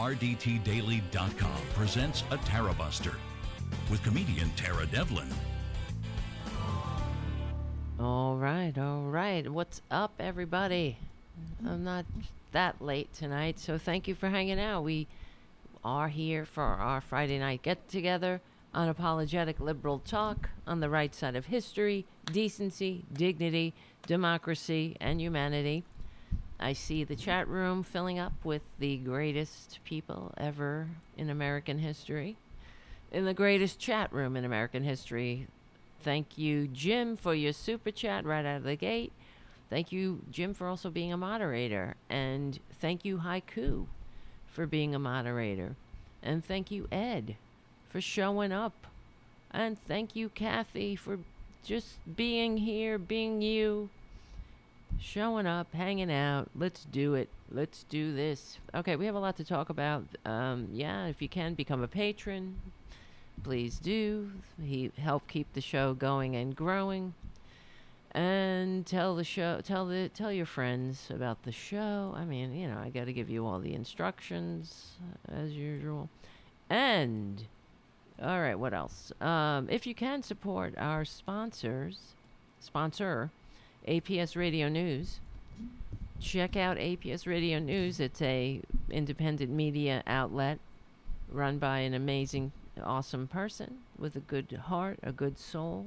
RDTDaily.com presents a Tara Buster with comedian Tara Devlin. All right, all right. What's up, everybody? I'm not that late tonight, so thank you for hanging out. We are here for our Friday night get together, unapologetic liberal talk on the right side of history, decency, dignity, democracy, and humanity. I see the chat room filling up with the greatest people ever in American history. In the greatest chat room in American history. Thank you, Jim, for your super chat right out of the gate. Thank you, Jim, for also being a moderator. And thank you, Haiku, for being a moderator. And thank you, Ed, for showing up. And thank you, Kathy, for just being here, being you, showing up, hanging out. Let's do it. Let's do this. Okay, we have a lot to talk about. Um, yeah, if you can become a patron, please do. He help keep the show going and growing. And tell the show, tell the, tell your friends about the show. I mean, you know, I got to give you all the instructions uh, as usual. And all right, what else? Um, if you can support our sponsors, sponsor, APS Radio News. Check out APS Radio News. It's a independent media outlet run by an amazing, awesome person with a good heart, a good soul.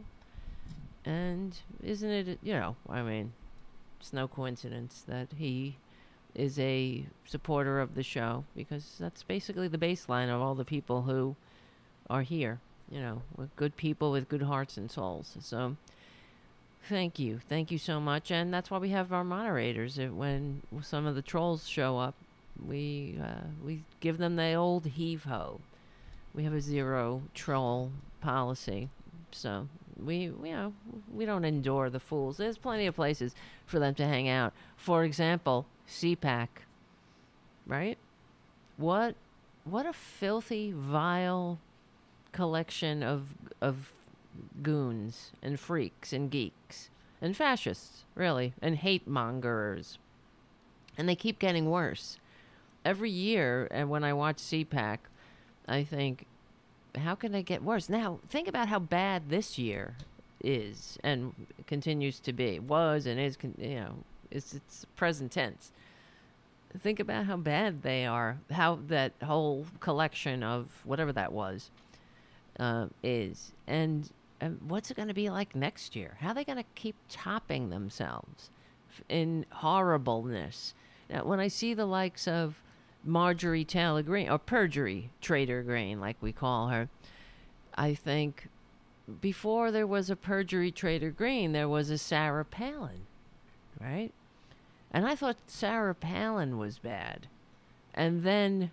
And isn't it, you know, I mean, it's no coincidence that he is a supporter of the show because that's basically the baseline of all the people who are here, you know, with good people with good hearts and souls. So thank you. Thank you so much. And that's why we have our moderators. When some of the trolls show up, we uh, we give them the old heave ho. We have a zero troll policy. So we you know we don't endure the fools. There's plenty of places for them to hang out. For example, CPAC. Right? What what a filthy, vile collection of of goons and freaks and geeks and fascists, really, and hate mongers. And they keep getting worse. Every year, and when I watch CPAC, I think, how can they get worse? Now, think about how bad this year is and continues to be, was and is, you know, it's, it's present tense. Think about how bad they are, how that whole collection of whatever that was uh, is. And what's it going to be like next year? How are they going to keep topping themselves in horribleness? Now, when I see the likes of Marjorie Taylor Greene, or Perjury Trader Greene, like we call her, I think before there was a Perjury Trader Greene, there was a Sarah Palin, right? And I thought Sarah Palin was bad. And then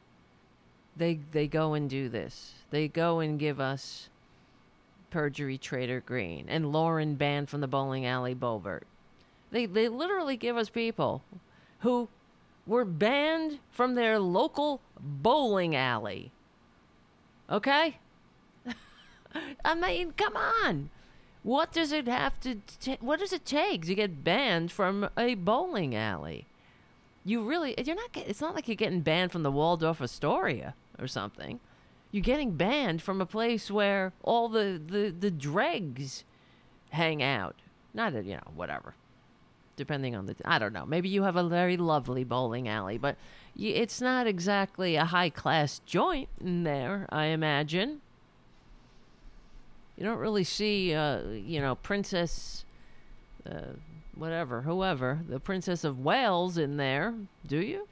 they they go and do this. They go and give us perjury Trader Greene and Lauren banned from the bowling alley Boebert. They they literally give us people who were banned from their local bowling alley. Okay? I mean, come on. What does it have to t- what does it take to get banned from a bowling alley? You really you're not it's not like you're getting banned from the Waldorf Astoria or something you're getting banned from a place where all the, the, the dregs hang out. Not, a, you know, whatever. Depending on the, I don't know. Maybe you have a very lovely bowling alley, but y- it's not exactly a high class joint in there, I imagine. You don't really see, uh, you know, Princess, uh, whatever, whoever, the Princess of Wales in there, do you?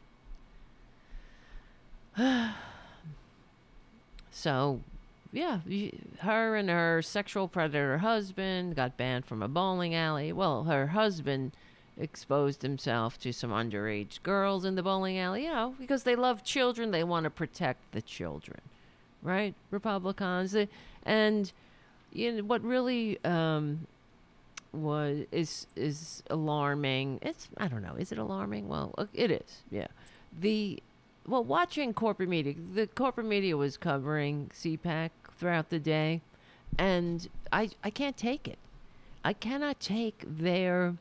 So, yeah, her and her sexual predator husband got banned from a bowling alley. Well, her husband exposed himself to some underage girls in the bowling alley, you know, because they love children, they want to protect the children, right? Republicans. And you know, what really um, was is is alarming. It's I don't know. Is it alarming? Well, it is. Yeah. The well, watching corporate media, the corporate media was covering CPAC throughout the day, and I I can't take it. I cannot take their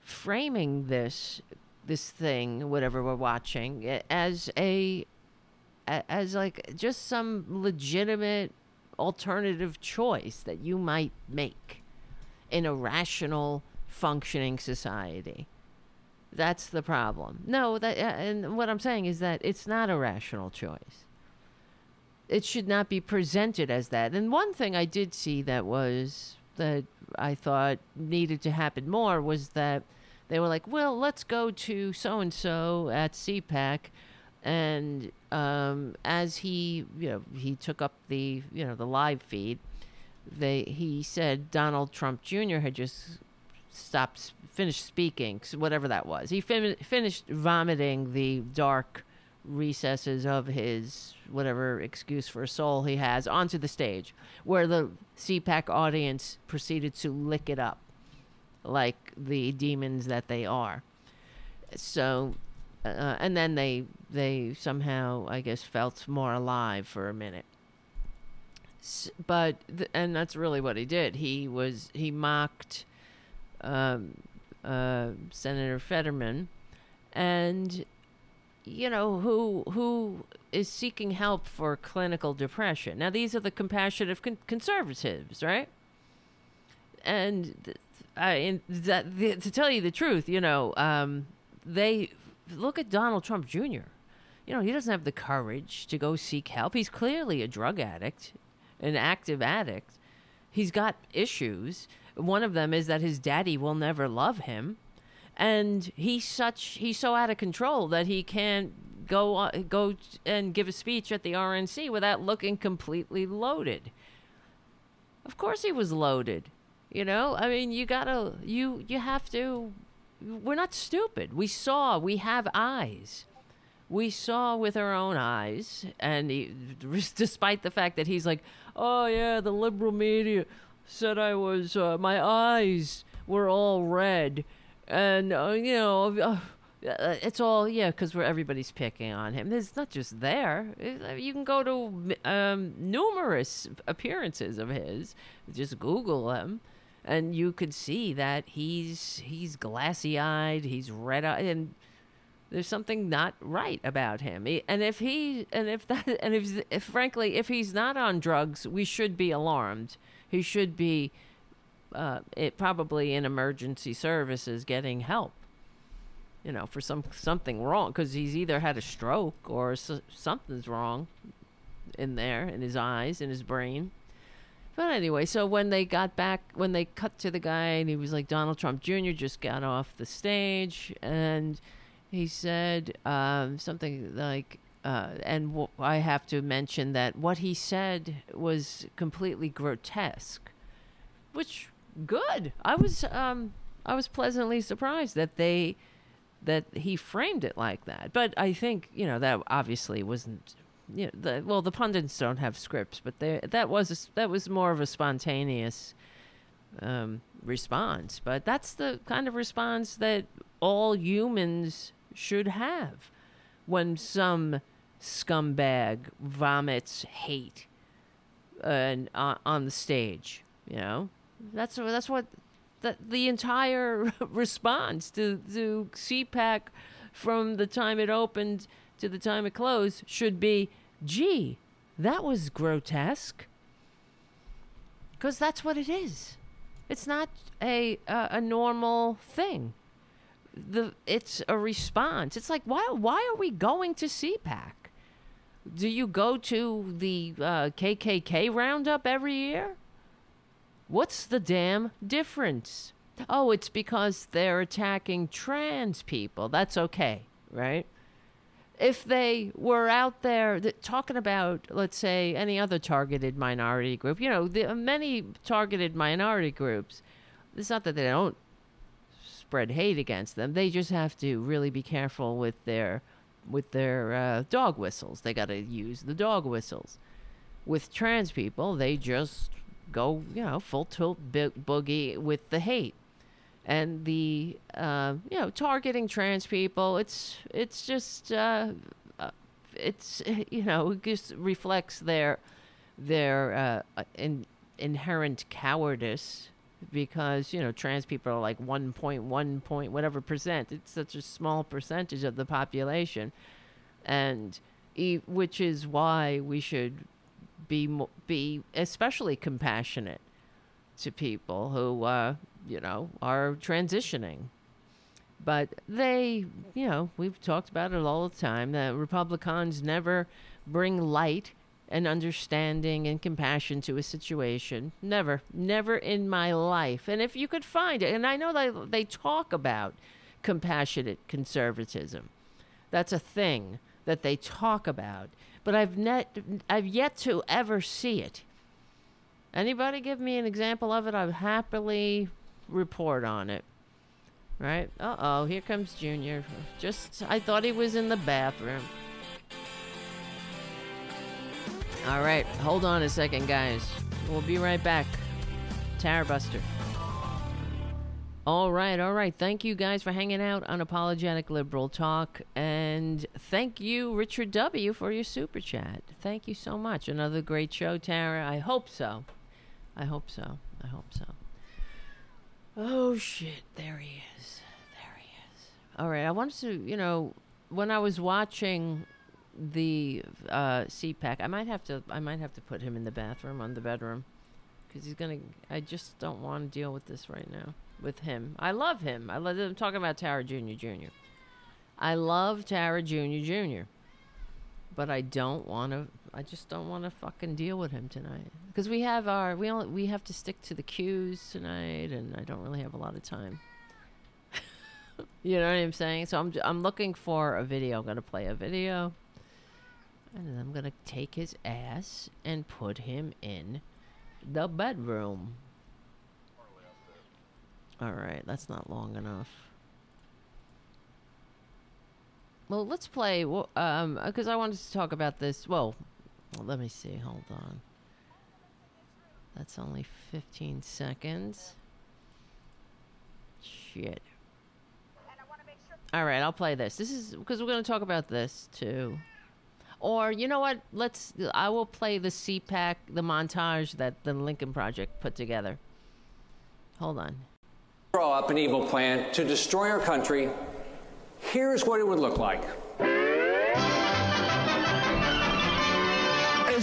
framing this this thing, whatever we're watching, as a as like just some legitimate alternative choice that you might make in a rational functioning society. That's the problem. No, that uh, and what I'm saying is that it's not a rational choice. It should not be presented as that. And one thing I did see that was that I thought needed to happen more was that they were like, "Well, let's go to so and so at CPAC," and um, as he, you know, he took up the, you know, the live feed. They he said Donald Trump Jr. had just stopped, finished speaking, whatever that was. He fin- finished vomiting the dark recesses of his whatever excuse for a soul he has onto the stage, where the CPAC audience proceeded to lick it up like the demons that they are. So, uh, and then they they somehow I guess felt more alive for a minute. S- but th- and that's really what he did. He was he mocked um, uh, Senator Fetterman, and you know who who is seeking help for clinical depression. Now these are the compassionate con- conservatives, right? And th- I that the, to tell you the truth, you know, um, they look at Donald Trump Jr. You know, he doesn't have the courage to go seek help. He's clearly a drug addict, an active addict. He's got issues. One of them is that his daddy will never love him, and he's such he's so out of control that he can't go on, go and give a speech at the RNC without looking completely loaded. Of course he was loaded. You know, I mean, you gotta, you, you have to. We're not stupid. We saw. We have eyes. We saw with our own eyes, and he, despite the fact that he's like, "Oh yeah, the liberal media said I was, uh, my eyes were all red," and uh, you know, uh, uh, it's all yeah, because everybody's picking on him. It's not just there. It- You can go to um, numerous appearances of his. Just Google him, and you could see that he's he's glassy eyed. He's red eyed, and there's something not right about him. He- And if he and if that and if, if frankly if he's not on drugs, we should be alarmed. He should be uh, it probably in emergency services getting help you know, for some something wrong because he's either had a stroke or s- something's wrong in there in his eyes in his brain. But anyway, so when they got back, when they cut to the guy, and he was like, Donald Trump Jr. just got off the stage, and he said um, something like, uh, and w- I have to mention that what he said was completely grotesque, which good. I was um, I was pleasantly surprised that they that he framed it like that. But I think you know that obviously wasn't. You know, the, well, the pundits don't have scripts, but they, that was a that was more of a spontaneous um, response. But that's the kind of response that all humans should have when some scumbag vomits hate and uh, on the stage. You know, that's that's what the the entire response to to CPAC from the time it opened to the time it closed should be, gee, that was grotesque. Because that's what it is. It's not a a, a normal thing. The it's a response. It's like why why are we going to CPAC? Do you go to the uh, KKK roundup every year? What's the damn difference? Oh, it's because they're attacking trans people. That's okay, right? If they were out there th- talking about, let's say, any other targeted minority group, you know, the many targeted minority groups, it's not that they don't spread hate against them. They just have to really be careful with their with their uh, dog whistles. They got to use the dog whistles. With trans people, they just go, you know, full tilt bi- boogie with the hate and the uh, you know targeting trans people. It's it's just uh, uh, it's you know it just reflects their their uh, in, inherent cowardice because you know trans people are like 1.1 point whatever percent it's such a small percentage of the population and e- which is why we should be mo- be especially compassionate to people who uh, you know are transitioning. But they, you know, we've talked about it all the time that Republicans never bring light and understanding and compassion to a situation. Never, never in my life. And if you could find it, and I know that they talk about compassionate conservatism, that's a thing that they talk about, but I've net, I've yet to ever see it. Anybody give me an example of it? I'll happily report on it. Right? Uh oh, here comes Junior. Just, I thought he was in the bathroom. All right, hold on a second, guys. We'll be right back. Tara Buster. All right, all right. Thank you guys for hanging out on Apologetic Liberal Talk. And thank you, Richard W., for your super chat. Thank you so much. Another great show, Tara. I hope so. I hope so. I hope so. Oh, shit. There he is. There he is. All right. I wanted to, you know, when I was watching the uh, CPAC, I might have to, I might have to put him in the bathroom on the bedroom because he's gonna. I just don't want to deal with this right now with him. I love him. I love. I'm talking about Tara Junior Junior. I love Tara Junior Junior, but I don't want to. I just don't want to fucking deal with him tonight because we have our we only we have to stick to the cues tonight, and I don't really have a lot of time. you know what I'm saying? So I'm I'm looking for a video. I'm gonna play a video, and then I'm gonna take his ass and put him in the bedroom. All right, that's not long enough. Well, let's play. Um, because I wanted to talk about this. Well, let me see. Hold on. That's only 15 seconds. Shit. All right, I'll play this. This is because we're going to talk about this too. Or you know what? Let's. I will play the CPAC, the montage that the Lincoln Project put together. Hold on. draw up an evil plan to destroy our country, here's what it would look like.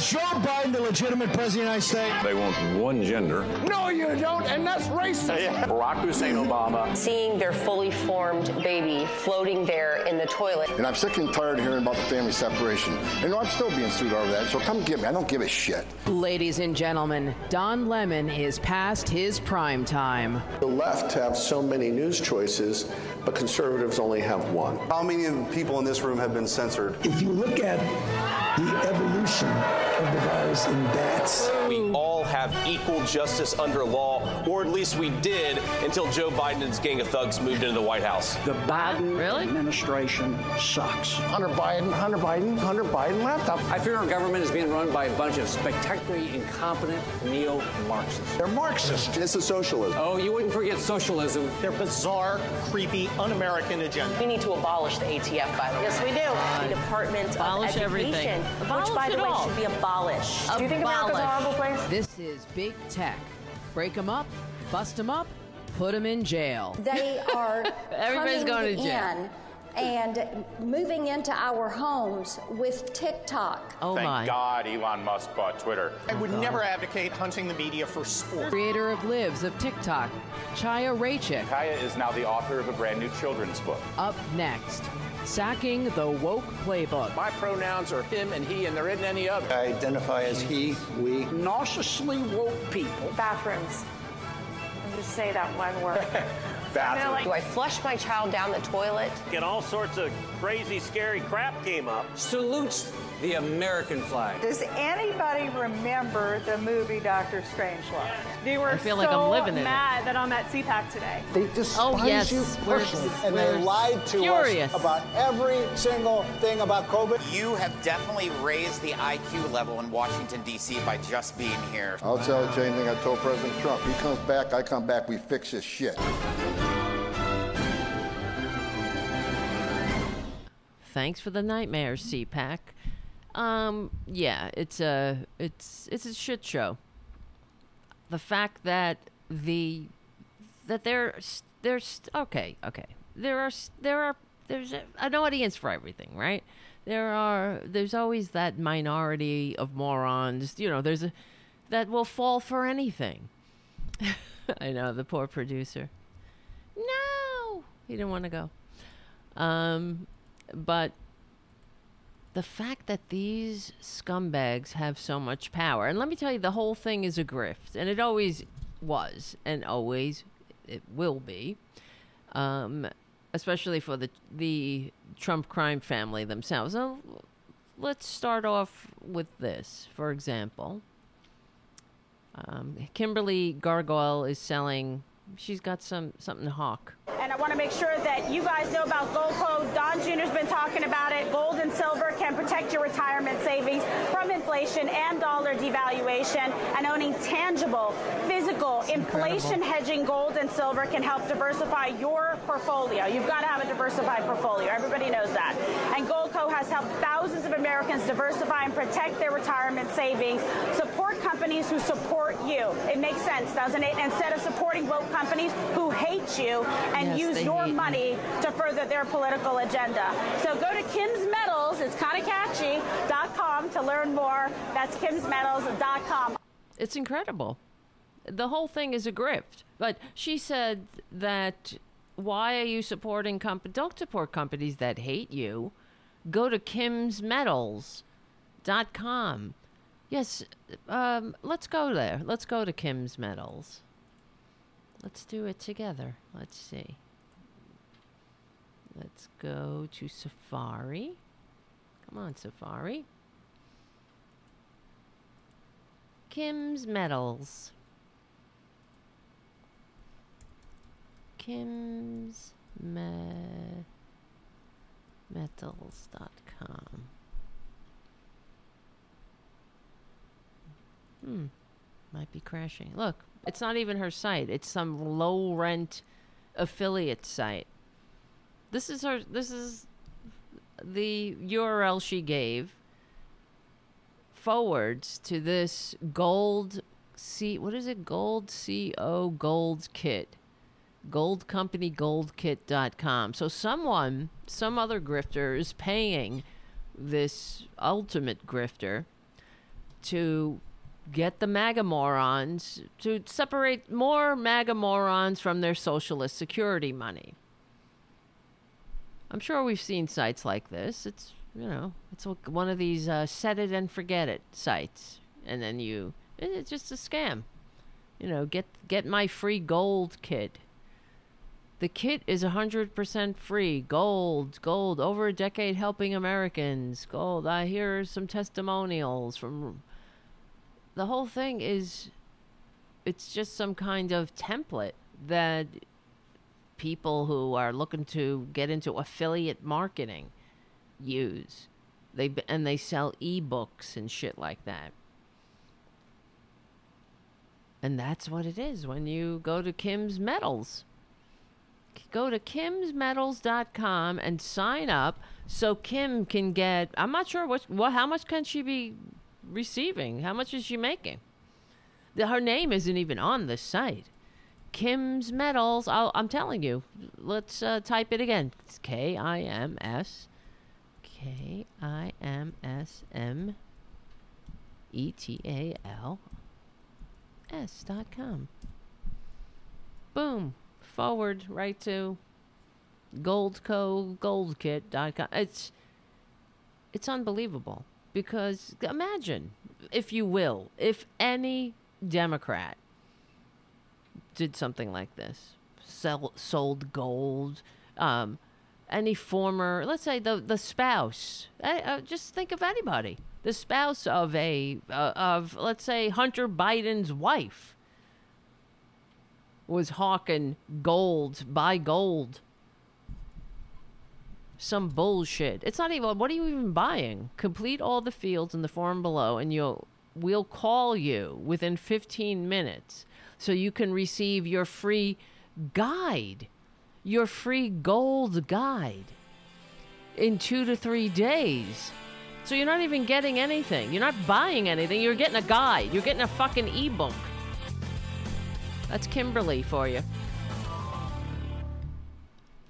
Is Joe Biden the legitimate president of the United States? They want one gender. No, you don't, and that's racist. Barack Hussein Obama. seeing their fully formed baby floating there in the toilet. And I'm sick and tired of hearing about the family separation. And I'm still being sued over that, so come get me. I don't give a shit. Ladies and gentlemen, Don Lemon is past his prime time. The left have so many news choices, but conservatives only have one. How many people in this room have been censored? If you look at the evolution of the virus in bats, We all have equal justice under law, or at least we did until Joe Biden and his gang of thugs moved into the White House. the Biden Really? administration sucks. Hunter Biden, Hunter Biden, Hunter Biden laptop. I fear our government is being run by a bunch of spectacularly incompetent neo-Marxists. They're Marxist. This is socialism. Oh, you wouldn't forget socialism. Their bizarre, creepy, un-American agenda. We need to abolish the ATF, by the way. Yes, we do. The Department Abolish of everything. Education, Abolish which, by the it way, all. should be abolished. Do you think America's a horrible place? This is big tech. Break 'em up, bust them up, put them in jail. They are Everybody's coming going to jail. in and moving into our homes with TikTok. Oh my. God Elon Musk bought Twitter. I would oh never advocate hunting the media for sport. Creator of Libs of TikTok, Chaya Raichik. Kaya is now the author of a brand new children's book. Up next, sacking the woke playbook. My pronouns are him and he, and there isn't any other. I identify as he, we. Nauseously woke people. Bathrooms. I'm just say that one word. Bathroom. Do I flush my child down the toilet? Get all sorts of crazy, scary crap came up. Salutes the American flag. Does anybody remember the movie Doctor Strangelove? They were I feel like I'm living in it. that I'm at CPAC today. They despise Oh, yes. you We're- personally, and they we're lied to us about every single thing about COVID. You have definitely raised the IQ level in Washington, D.C. by just being here. I'll tell you anything I told President Trump. He comes back, I come back, we fix this shit. Thanks for the nightmare, CPAC. Um, yeah, it's a it's it's a shit show. The fact that the that there's there's okay okay there are there are there's a, an audience for everything, right? There are there's always that minority of morons, you know, there's a that will fall for anything. I know the poor producer. No, he didn't want to go. Um, but the fact that these scumbags have so much power, and let me tell you, the whole thing is a grift, and it always was, and always it will be. Um, especially for the the Trump crime family themselves. Let's start off with this, for example. Um, Kimberly Gargoyle is selling. She's got some something to hawk. And I want to make sure that you guys know about Goldco. Don Jr.'s been talking about it. Gold and silver can protect your retirement savings from inflation and dollar devaluation. And owning tangible, physical, inflation hedging gold and silver can help diversify your portfolio. You've got to have a diversified portfolio. Everybody knows that. And Goldco has helped thousands of Americans diversify and protect their retirement savings. Support companies who support you. It makes sense, doesn't it? Instead of supporting woke companies who hate you and Yes, use your hate money to further their political agenda. So go to Kim's Metals, it's kind of catchy, dot com to learn more. That's kimsmetals.com. It's incredible. The whole thing is a grift. But she said that why are you supporting companies? Don't support companies that hate you. Go to kimsmetals.com. Yes, um, let's go there. Let's go to Kim's Metals. Let's do it together. Let's see. Let's go to Safari. Come on, Safari. Kim's Metals. Kim's Me- Metals.com. Hmm. Might be crashing. Look, it's not even her site. It's some low rent affiliate site. This is her this is the URL she gave forwards to this gold C what is it? Gold CO gold kit. Gold company goldkit.com. So someone, some other grifter is paying this ultimate grifter to get the MAGA morons to separate more MAGA morons from their socialist security money. I'm sure we've seen sites like this. It's you know, it's one of these uh, set it and forget it sites, and then you it's just a scam. You know, get get my free gold kit. The kit is 100% free. Gold, gold, over a decade helping Americans. Gold. I hear some testimonials from the whole thing is it's just some kind of template that people who are looking to get into affiliate marketing use. They and they sell ebooks and shit like that. And that's what it is when you go to Kim's Metals. Go to kimsmetals.com and sign up so Kim can get I'm not sure what what how much can she be receiving? How much is she making? The, her name isn't even on the site. Kim's Metals. I'll, I'm telling you. Let's uh, type it again. It's K I M S K I M S M E T A L S dot com. Boom. Forward right to goldco com. It's it's unbelievable because imagine, if you will, if any Democrat did something like this, sell, sold gold, um, any former, let's say the the spouse, uh, uh, just think of anybody, the spouse of a uh, of let's say Hunter Biden's wife was hawking gold, buy gold some bullshit. It's not even what are you even buying? Complete all the fields in the form below and you'll we'll call you within 15 minutes so you can receive your free guide. Your free gold guide in 2 to 3 days. So you're not even getting anything. You're not buying anything. You're getting a guide. You're getting a fucking ebook. That's Kimberly for you.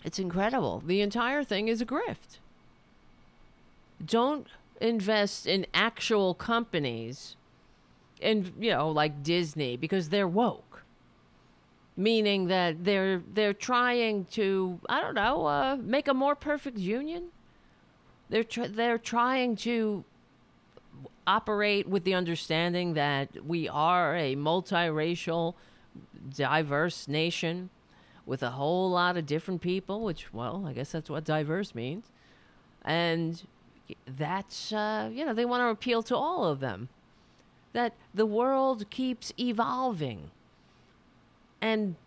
It's incredible. The entire thing is a grift. Don't invest in actual companies and you know like Disney because they're woke. Meaning that they're they're trying to I don't know uh, make a more perfect union. They're tr- they're trying to operate with the understanding that we are a multiracial, diverse nation with a whole lot of different people, which, well, I guess that's what diverse means. And that's, uh, you know, they want to appeal to all of them. That the world keeps evolving. And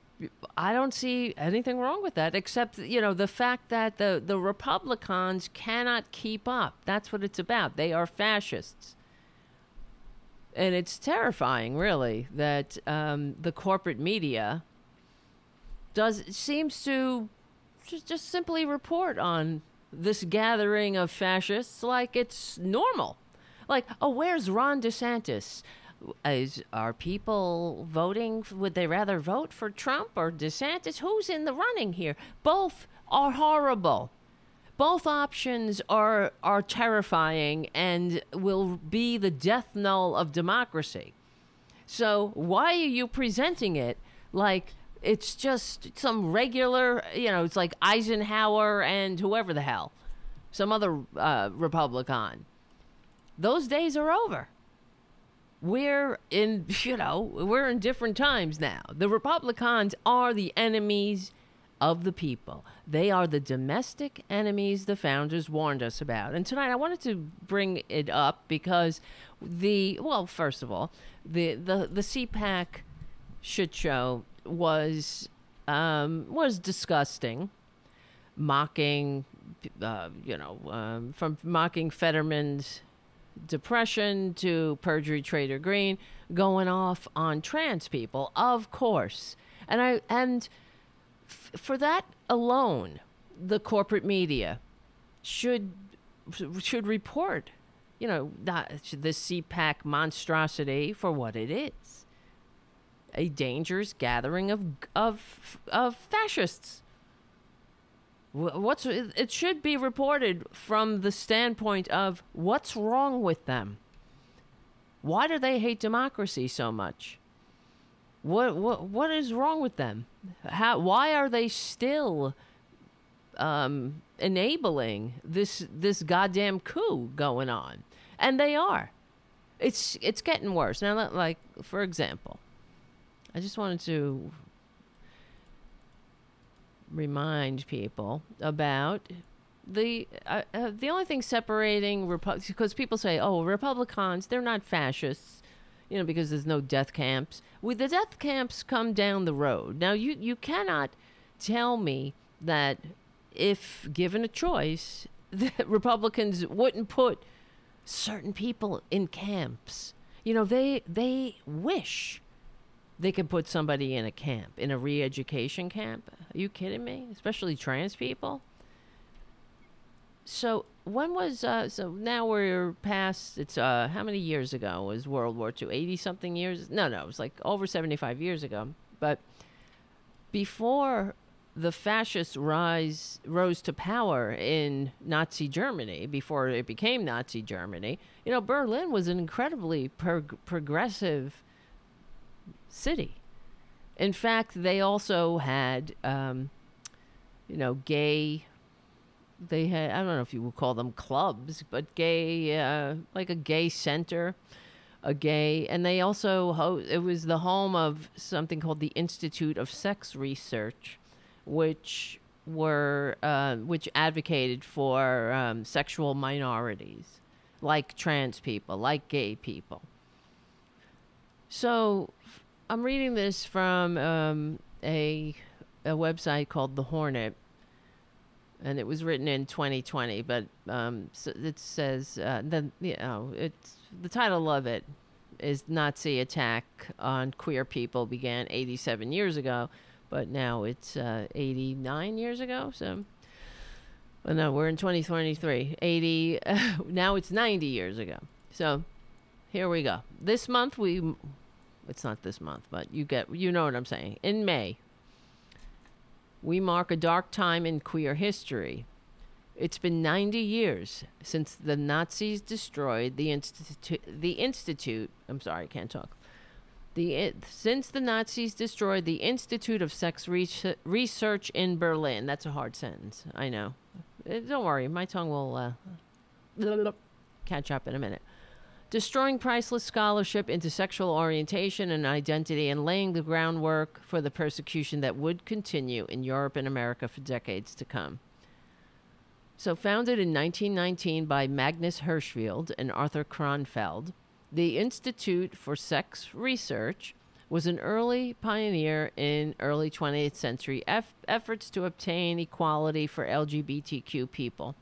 I don't see anything wrong with that, except, you know, the fact that the, the Republicans cannot keep up. That's what it's about. They are fascists and it's terrifying, really, that um, the corporate media does seems to just, just simply report on this gathering of fascists like it's normal. Like, oh, where's Ron DeSantis? Is are people voting? Would they rather vote for Trump or DeSantis? Who's in the running here? Both are horrible both options are are terrifying and will be the death knell of democracy. So why are you presenting it like it's just some regular, you know, it's like Eisenhower and whoever the hell, some other uh, Republican. Those days are over. We're in, you know, we're in different times now. The Republicans are the enemies of the people. They are the domestic enemies the founders warned us about. And tonight I wanted to bring it up because the well, first of all, the the the CPAC shit show was um, was disgusting, mocking, uh, you know, um, from mocking Fetterman's depression to perjury trader Greene, going off on trans people, of course. And I and f- for that alone, the corporate media should should report, you know, that the CPAC monstrosity for what it is. A dangerous gathering of of of fascists. What's it should be reported from the standpoint of what's wrong with them? Why do they hate democracy so much? What what what is wrong with them? How why are they still um, enabling this this goddamn coup going on? And they are. It's it's getting worse now. Like for example, I just wanted to remind people about the uh, uh, the only thing separating Repu- because people say, "Oh, Republicans, they're not fascists." You know, because there's no death camps. With the death camps come down the road. Now, you you cannot tell me that if given a choice, the Republicans wouldn't put certain people in camps. You know, they they wish they could put somebody in a camp, in a re-education camp. Are you kidding me? Especially trans people. So when was uh, so now we're past? It's uh, how many years ago was World War II? Eighty something years? No, no, it was like over seventy-five years ago. But before the fascists rise rose to power in Nazi Germany, before it became Nazi Germany, you know, Berlin was an incredibly prog- progressive city. In fact, they also had, um, you know, gay. They had I don't know if you would call them clubs, but gay, uh, like a gay center, a gay, and they also ho- it was the home of something called the Institute of Sex Research, which were uh, which advocated for um, sexual minorities, like trans people, like gay people. So I'm reading this from um, a a website called The Hornet, and it was written in 2020. But um, so it says uh, the you know it's the title of it is Nazi attack on queer people began 87 years ago, but now it's uh, 89 years ago. So. Well, no, we're in 2023. 80. now it's 90 years ago. So, here we go. This month we it's not this month, but you get you know what I'm saying. In May, We mark a dark time in queer history. It's been 90 years since the Nazis destroyed the institute. The institute. I'm sorry, I can't talk. The i- since the Nazis destroyed the Institute of Sex Research, Research in Berlin. That's a hard sentence. I know. Uh, Don't worry, my tongue will uh, catch up in a minute. Destroying priceless scholarship into sexual orientation and identity and laying the groundwork for the persecution that would continue in Europe and America for decades to come. So, founded in 1919 by Magnus Hirschfeld and Arthur Kronfeld, the Institute for Sex Research was an early pioneer in early 20th century eff- efforts to obtain equality for LGBTQ people.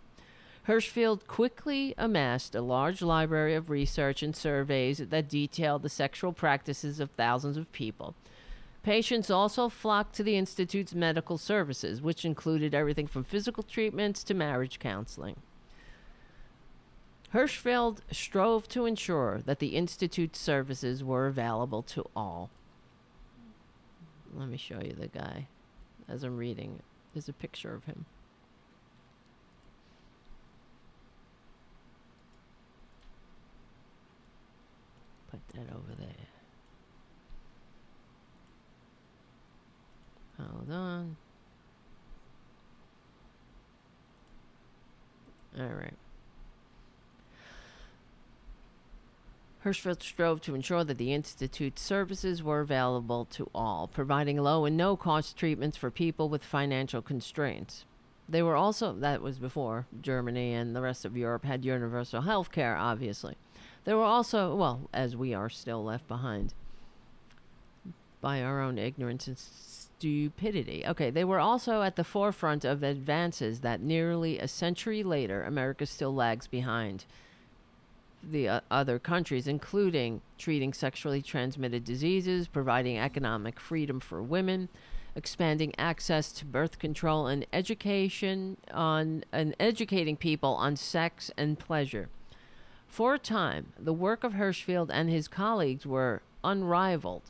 Hirschfeld quickly amassed a large library of research and surveys that detailed the sexual practices of thousands of people. Patients also flocked to the Institute's medical services, which included everything from physical treatments to marriage counseling. Hirschfeld strove to ensure that the Institute's services were available to all. Let me show you the guy as I'm reading. There's a picture of him. Put that over there. Hold on. All right. Hirschfeld strove to ensure that the Institute's services were available to all, providing low and no cost treatments for people with financial constraints. They were also, that was before Germany and the rest of Europe had universal health care, obviously. They were also, well, as we are still left behind by our own ignorance and stupidity. Okay, they were also at the forefront of advances that nearly a century later America still lags behind the uh, other countries, including treating sexually transmitted diseases, providing economic freedom for women, expanding access to birth control, and education on and educating people on sex and pleasure. For a time, the work of Hirschfeld and his colleagues were unrivaled,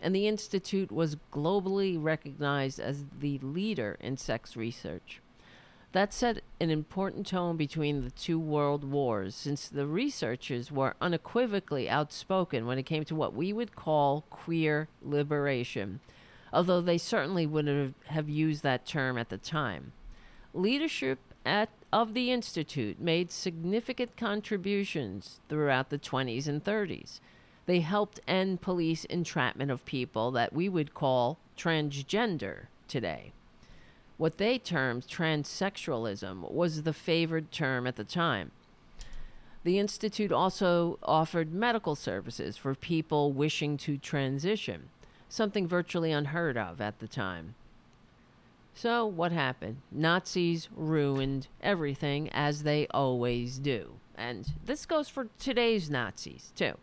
and the Institute was globally recognized as the leader in sex research. That set an important tone between the two world wars, since the researchers were unequivocally outspoken when it came to what we would call queer liberation, although they certainly wouldn't have, used that term at the time. Leadership at, of the Institute made significant contributions throughout the 20s and 30s. They helped end police entrapment of people that we would call transgender today. What they termed transsexualism was the favored term at the time. The Institute also offered medical services for people wishing to transition, something virtually unheard of at the time. So, what happened? Nazis ruined everything as they always do. And this goes for today's Nazis, too.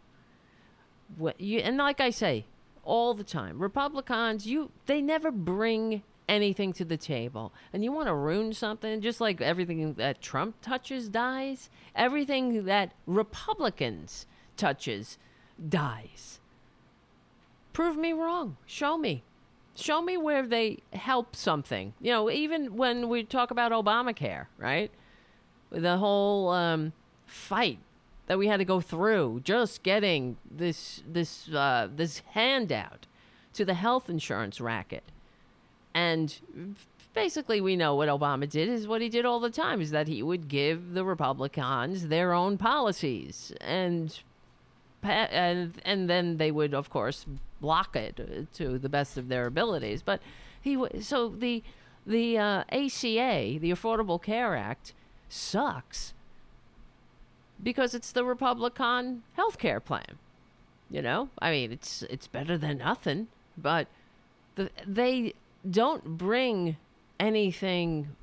What you, and like I say all the time, Republicans, you they never bring anything to the table. And you want to ruin something, just like everything that Trump touches dies, everything that Republicans touches dies. Prove me wrong. Show me. Show me where they help something. You know, even when we talk about Obamacare, right? With the whole um, fight that we had to go through just getting this this uh, this handout to the health insurance racket. And basically, we know what Obama did is what he did all the time is that he would give the Republicans their own policies, and and and then they would, of course, block it to the best of their abilities. But he so the the uh, ACA, the Affordable Care Act, sucks because it's the Republican health care plan. You know, I mean, it's it's better than nothing, but the, they don't bring anything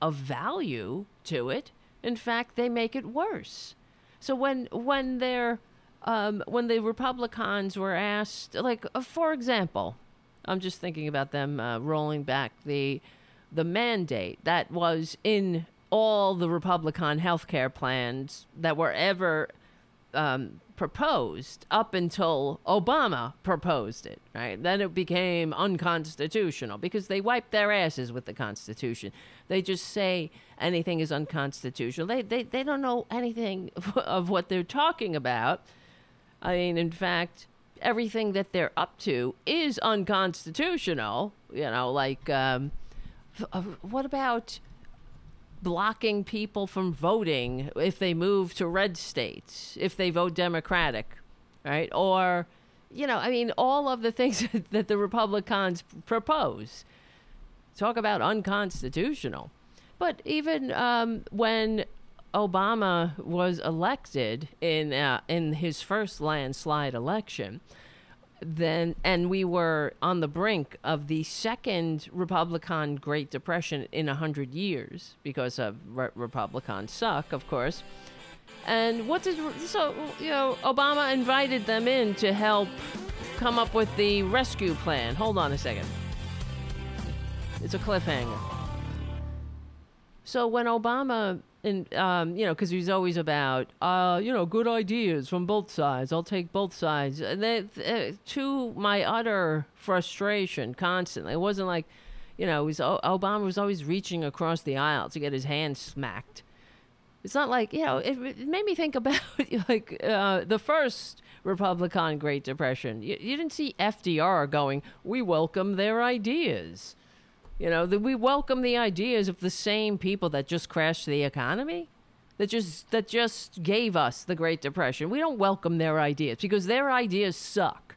of value to it. In fact, they make it worse. So when when they're um, when the Republicans were asked, like uh, for example, I'm just thinking about them uh, rolling back the the mandate that was in all the Republican health care plans that were ever um, proposed up until Obama proposed it, right? Then it became unconstitutional because they wiped their asses with the Constitution. They just say anything is unconstitutional. They, they, they don't know anything of what they're talking about. I mean, in fact, everything that they're up to is unconstitutional. You know, like, um, uh, what about blocking people from voting if they move to red states, if they vote Democratic, right? Or, you know, I mean, all of the things that the Republicans propose. Talk about unconstitutional. But even um, when Obama was elected in uh, in his first landslide election, then and we were on the brink of the second Republican Great Depression in a hundred years because of re- Republicans suck, of course. And what did so you know? Obama invited them in to help come up with the rescue plan. Hold on a second. It's a cliffhanger. So when Obama and um, you know, because he's always about, uh, you know, good ideas from both sides. I'll take both sides. And they, uh, to my utter frustration, constantly, it wasn't like, you know, was, Obama was always reaching across the aisle to get his hand smacked. It's not like you know. It, it made me think about like uh, the first Republican Great Depression. You, you didn't see FDR going, "We welcome their ideas." You know, that we welcome the ideas of the same people that just crashed the economy, that just that just gave us the Great Depression. We don't welcome their ideas because their ideas suck.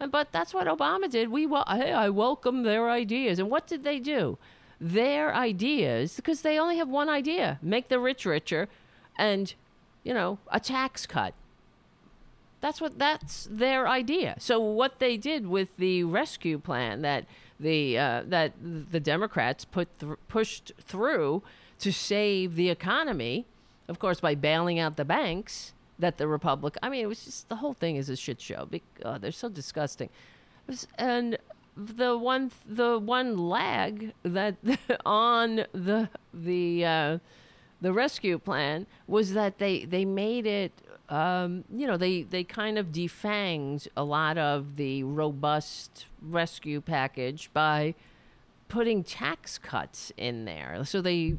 And, but that's what Obama did. We hey, I welcome their ideas. And what did they do? Their ideas, because they only have one idea: make the rich richer, and you know, a tax cut. That's what that's their idea. So what they did with the rescue plan that the uh, that the Democrats put th- pushed through to save the economy, of course, by bailing out the banks. That the Republic, I mean, it was just the whole thing is a shit show. Uh, they're so disgusting, and the one the one lag that on the the uh, the rescue plan was that they they made it um, you know, they, they kind of defanged a lot of the robust rescue package by putting tax cuts in there. So they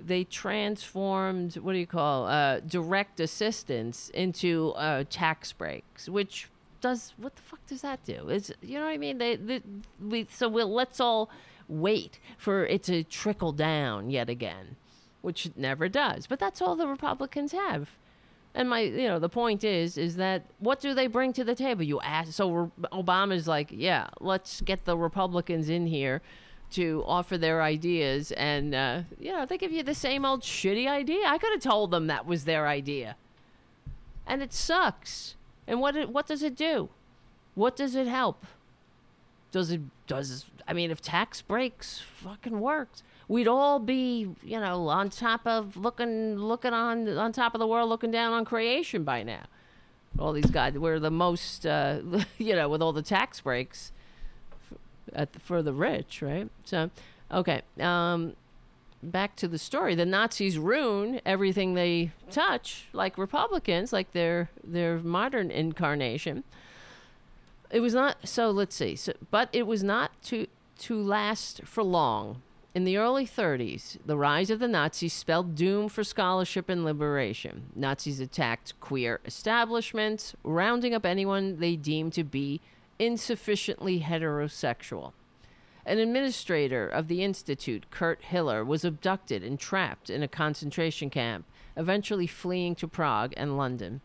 they transformed what do you call uh, direct assistance into uh, tax breaks, which does what the fuck does that do? Is you know what I mean? They, they we so we'll let's all wait for it to trickle down yet again, which it never does. But that's all the Republicans have. And my, you know, the point is, is that what do they bring to the table? You ask. So Obama's like, yeah, let's get the Republicans in here to offer their ideas, and uh, you know, they give you the same old shitty idea. I could have told them that was their idea, and it sucks. And what it, what does it do? What does it help? Does it does? I mean, if tax breaks fucking worked, we'd all be, you know, on top of looking looking on on top of the world, looking down on creation by now. All these guys, we're the most, uh, you know, with all the tax breaks at the, for the rich, right? So, okay, um, back to the story. The Nazis ruin everything they touch, like Republicans, like their their modern incarnation. It was not so. Let's see. So, but it was not to to last for long. In the early 30s, the rise of the Nazis spelled doom for scholarship and liberation. Nazis attacked queer establishments, rounding up anyone they deemed to be insufficiently heterosexual. An administrator of the institute, Kurt Hiller, was abducted and trapped in a concentration camp, eventually fleeing to Prague and London.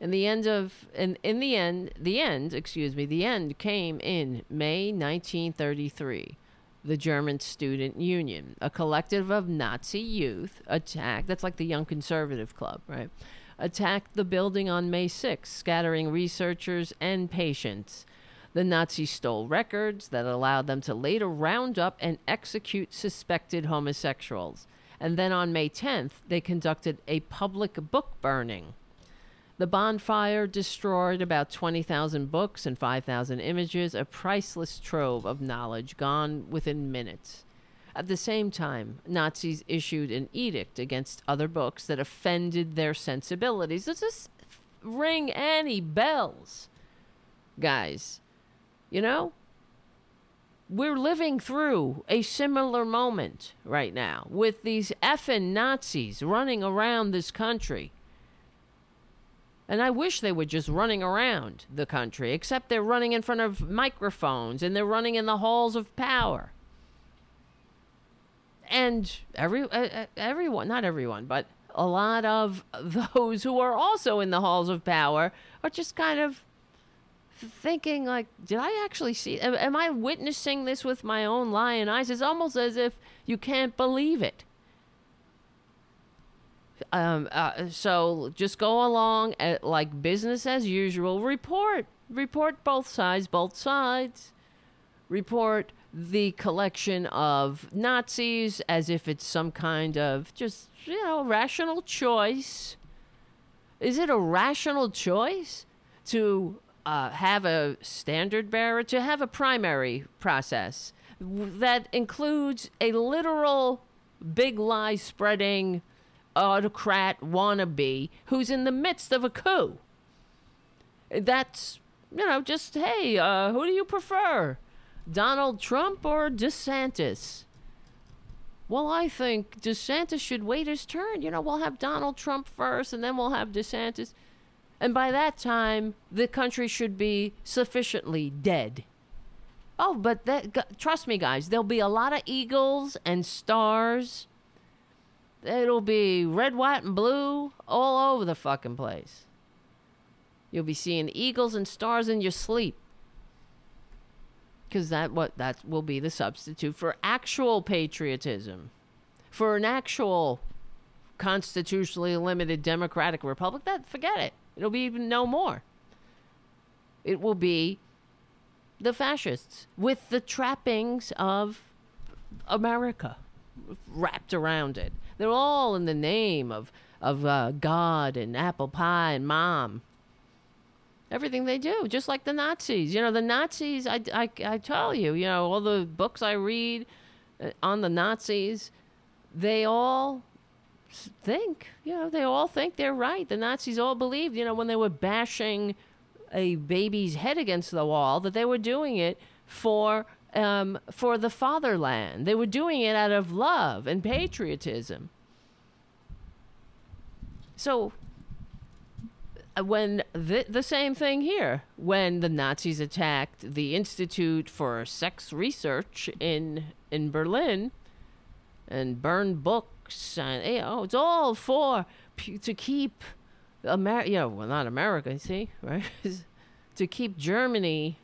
In the end of in, in the end the end, excuse me, the end came in May 1933 the German Student Union, a collective of Nazi youth, attacked. That's like the Young Conservative Club, right? Attacked the building on May 6, scattering researchers and patients. The Nazis stole records that allowed them to later round up and execute suspected homosexuals. And then on May 10th, they conducted a public book burning. The bonfire destroyed about 20,000 books and 5,000 images, a priceless trove of knowledge gone within minutes. At the same time, Nazis issued an edict against other books that offended their sensibilities. Does this ring any bells, guys. You know? We're living through a similar moment right now with these effing Nazis running around this country. And I wish they were just running around the country, except they're running in front of microphones and they're running in the halls of power. And every uh, everyone, not everyone, but a lot of those who are also in the halls of power are just kind of thinking like did i actually see am, am i witnessing this with my own lion eyes it's almost as if you can't believe it um, uh, so just go along at, like business as usual. Report report both sides both sides. Report the collection of nazis as if it's some kind of just you know rational choice. Is it a rational choice to uh, have a standard bearer, to have a primary process? That includes a literal big lie spreading autocrat wannabe who's in the midst of a coup. That's, you know, just, hey, uh, who do you prefer? Donald Trump or DeSantis? Well, I think DeSantis should wait his turn. You know, we'll have Donald Trump first and then we'll have DeSantis. And by that time, the country should be sufficiently dead. Oh, but that, trust me, guys, there'll be a lot of eagles and stars. It'll be red, white, and blue all over the fucking place. You'll be seeing eagles and stars in your sleep. Because that what that will be the substitute for actual patriotism, for an actual constitutionally limited democratic republic. That forget it. It'll be even no more. It will be the fascists with the trappings of America wrapped around it. They're all in the name of of uh, God and apple pie and mom. Everything they do, just like the Nazis. You know, the Nazis. I, I, I tell you, you know, all the books I read uh, on the Nazis, they all think, you know, they all think they're right. The Nazis all believed, you know, when they were bashing a baby's head against the wall, that they were doing it for um, for the fatherland. They were doing it out of love and patriotism. So uh, when the, the same thing here when the nazis attacked the institute for sex research in in berlin and burned books and you know, it's all for to keep America. You know, well, not America. You see, right? to keep Germany,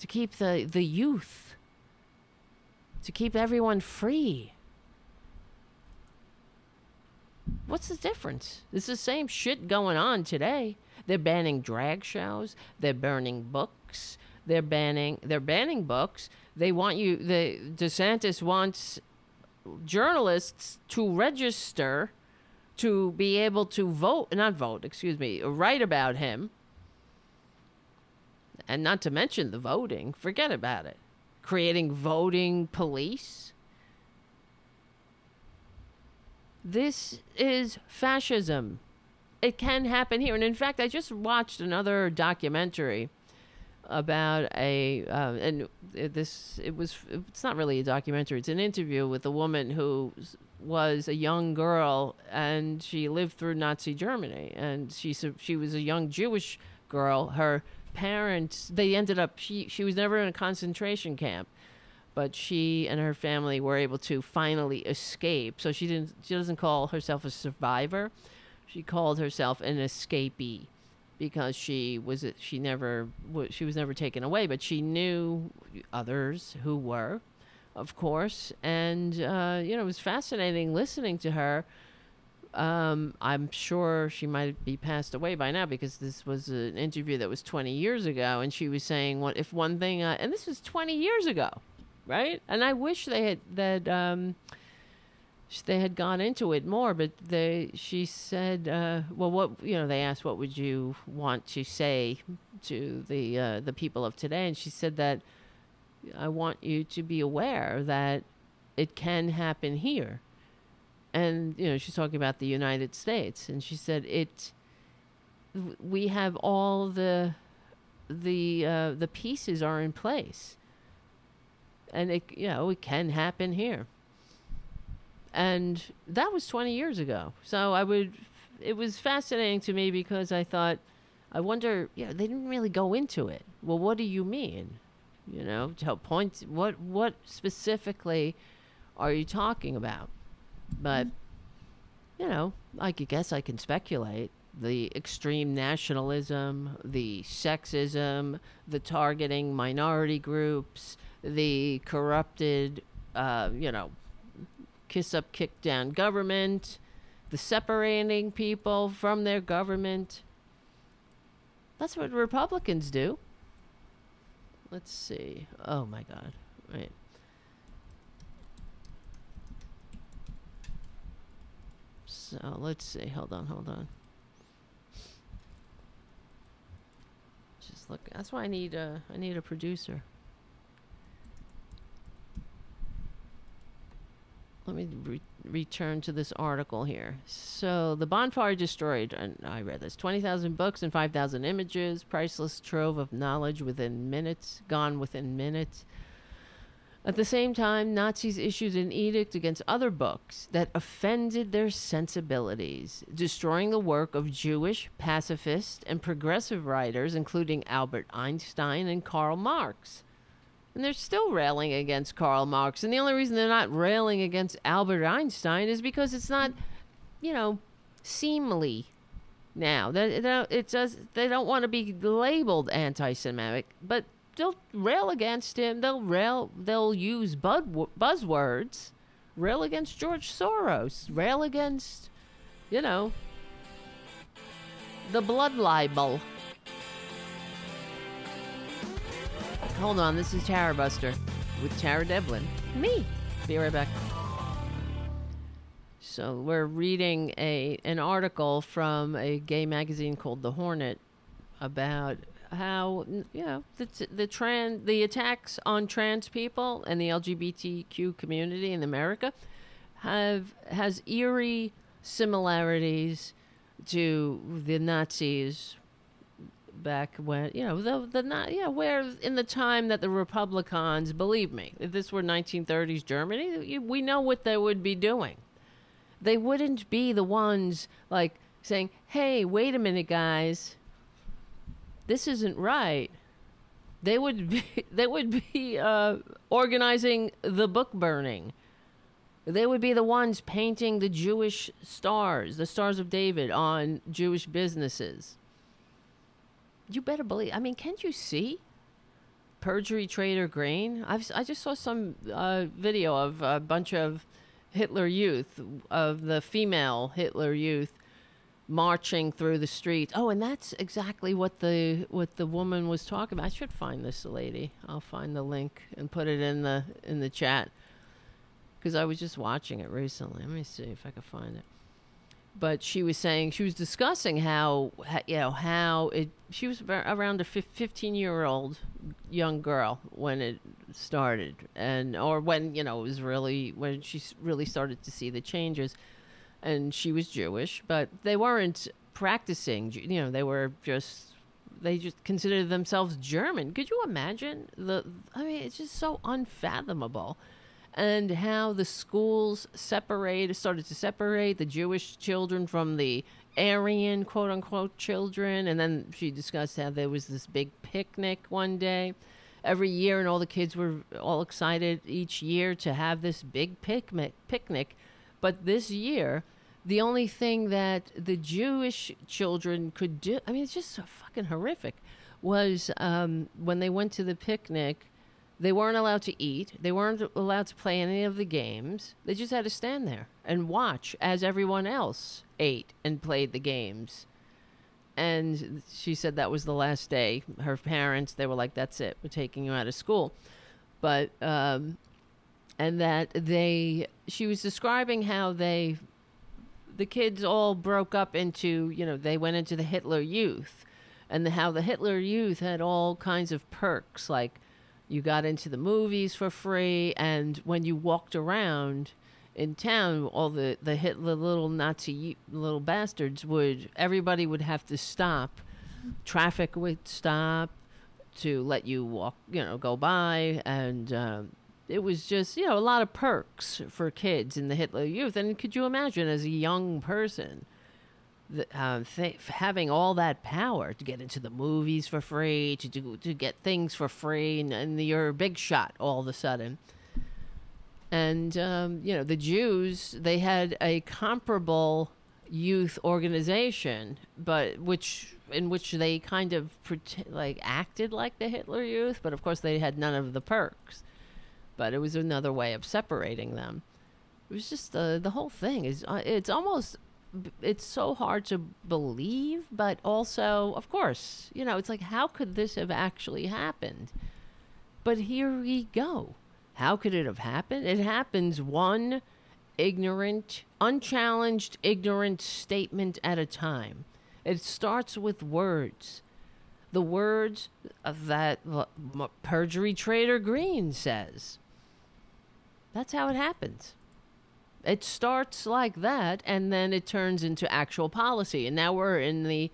to keep the the youth, to keep everyone free. What's the difference? It's the same shit going on today. They're banning drag shows. They're burning books. They're banning. They're banning books. They want you. The DeSantis wants journalists to register to be able to vote, not vote, excuse me, write about him. And not to mention the voting, forget about it. Creating voting police. This is fascism. It can happen here. And in fact, I just watched another documentary about a uh, and this it was it's not really a documentary it's an interview with a woman who was a young girl and she lived through Nazi Germany and she she was a young Jewish girl her parents they ended up she she was never in a concentration camp but she and her family were able to finally escape so she didn't she doesn't call herself a survivor she called herself an escapee because she was she never she was never taken away, but she knew others who were, of course, and uh, you know it was fascinating listening to her. Um, I'm sure she might be passed away by now because this was an interview that was 20 years ago, and she was saying what if one thing, uh, and this was 20 years ago, right? And I wish they had that. Um, they had gone into it more, but they she said, uh, "Well, what you know?" They asked, "What would you want to say to the uh, the people of today?" And she said that I want you to be aware that it can happen here, and you know she's talking about the United States, and she said it we have all the the uh, the pieces are in place, and it you know it can happen here. And that was 20 years ago. So I would, it was fascinating to me because I thought, I wonder, yeah, they didn't really go into it. Well, what do you mean? You know, to point, what, what specifically are you talking about? But, you know, I guess I can speculate. The extreme nationalism, the sexism, the targeting minority groups, the corrupted, uh, you know, kiss up, kick down government, the separating people from their government. That's what Republicans do. Let's see. Oh my God. Right. So let's see. Hold on, hold on. Just look. That's why I need a. I need a producer. let me re- return to this article here. So, the bonfire destroyed, and I read this 20,000 books and 5,000 images, priceless trove of knowledge within minutes, gone within minutes. At the same time, Nazis issued an edict against other books that offended their sensibilities, destroying the work of Jewish, pacifist, and progressive writers, including Albert Einstein and Karl Marx. And they're still railing against Karl Marx. And the only reason they're not railing against Albert Einstein is because it's not, you know, seemly now. That that- it. They don't want to be labeled anti-Semitic, but they'll rail against him. They'll rail. They'll use bud, buzzwords. Rail against George Soros. Rail against, you know, the blood libel. Hold on, this is Tara Buster with Tara Devlin. Me. Be right back. So we're reading a an article from a gay magazine called The Hornet about how you know the the trans the attacks on trans people and the LGBTQ community in America have has eerie similarities to the Nazis back when you know the the not yeah where in the time that the Republicans believe me if this were 1930s Germany we know what they would be doing. They wouldn't be the ones like saying hey wait a minute guys this isn't right they would be they would be uh, organizing the book burning they would be the ones painting the Jewish stars the stars of David on Jewish businesses you better believe. I mean, can't you see? Perjury, traitor, grain. I've I just saw some uh, video of a bunch of Hitler youth, of the female Hitler youth, marching through the streets. Oh, and that's exactly what the what the woman was talking about. I should find this lady. I'll find the link and put it in the in the chat because I was just watching it recently. Let me see if I can find it but she was saying she was discussing how, how you know how it she was around a 15 year old young girl when it started and or when you know it was really when she really started to see the changes and she was jewish but they weren't practicing you know they were just they just considered themselves german. Could you imagine the i mean it's just so unfathomable. And how the schools separated started to separate the Jewish children from the Aryan quote unquote children. And then she discussed how there was this big picnic one day. Every year and all the kids were all excited each year to have this big picnic picnic but this year the only thing that the Jewish children could do I mean it's just so fucking horrific was um, when they went to the picnic they weren't allowed to eat. They weren't allowed to play any of the games. They just had to stand there and watch as everyone else ate and played the games. And she said that was the last day. Her parents, they were like, that's it. We're taking you out of school. But, um, and that they, she was describing how they, the kids all broke up into, you know, they went into the Hitler Youth and the, how the Hitler Youth had all kinds of perks like you got into the movies for free and when you walked around in town, all the the Hitler little Nazi little bastards would everybody would have to stop, traffic would stop to let you walk, you know, go by, and um, it was just you know a lot of perks for kids in the Hitler Youth. And could you imagine as a young person? Uh, th- having all that power to get into the movies for free, to do, to get things for free, and, and you're a big shot all of a sudden and um, you know the Jews they had a comparable youth organization, but which in which they kind of like acted like the Hitler Youth, but of course they had none of the perks. But it was another way of separating them. It was just uh, the whole thing is uh, it's almost it's so hard to believe, but also of course you know it's like how could this have actually happened? But here we go. How could it have happened? It happens one ignorant, unchallenged, ignorant statement at a time. It starts with words. The words that perjury trader Greene says. That's how it happens. It starts like that, and then it turns into actual policy. And now we're in the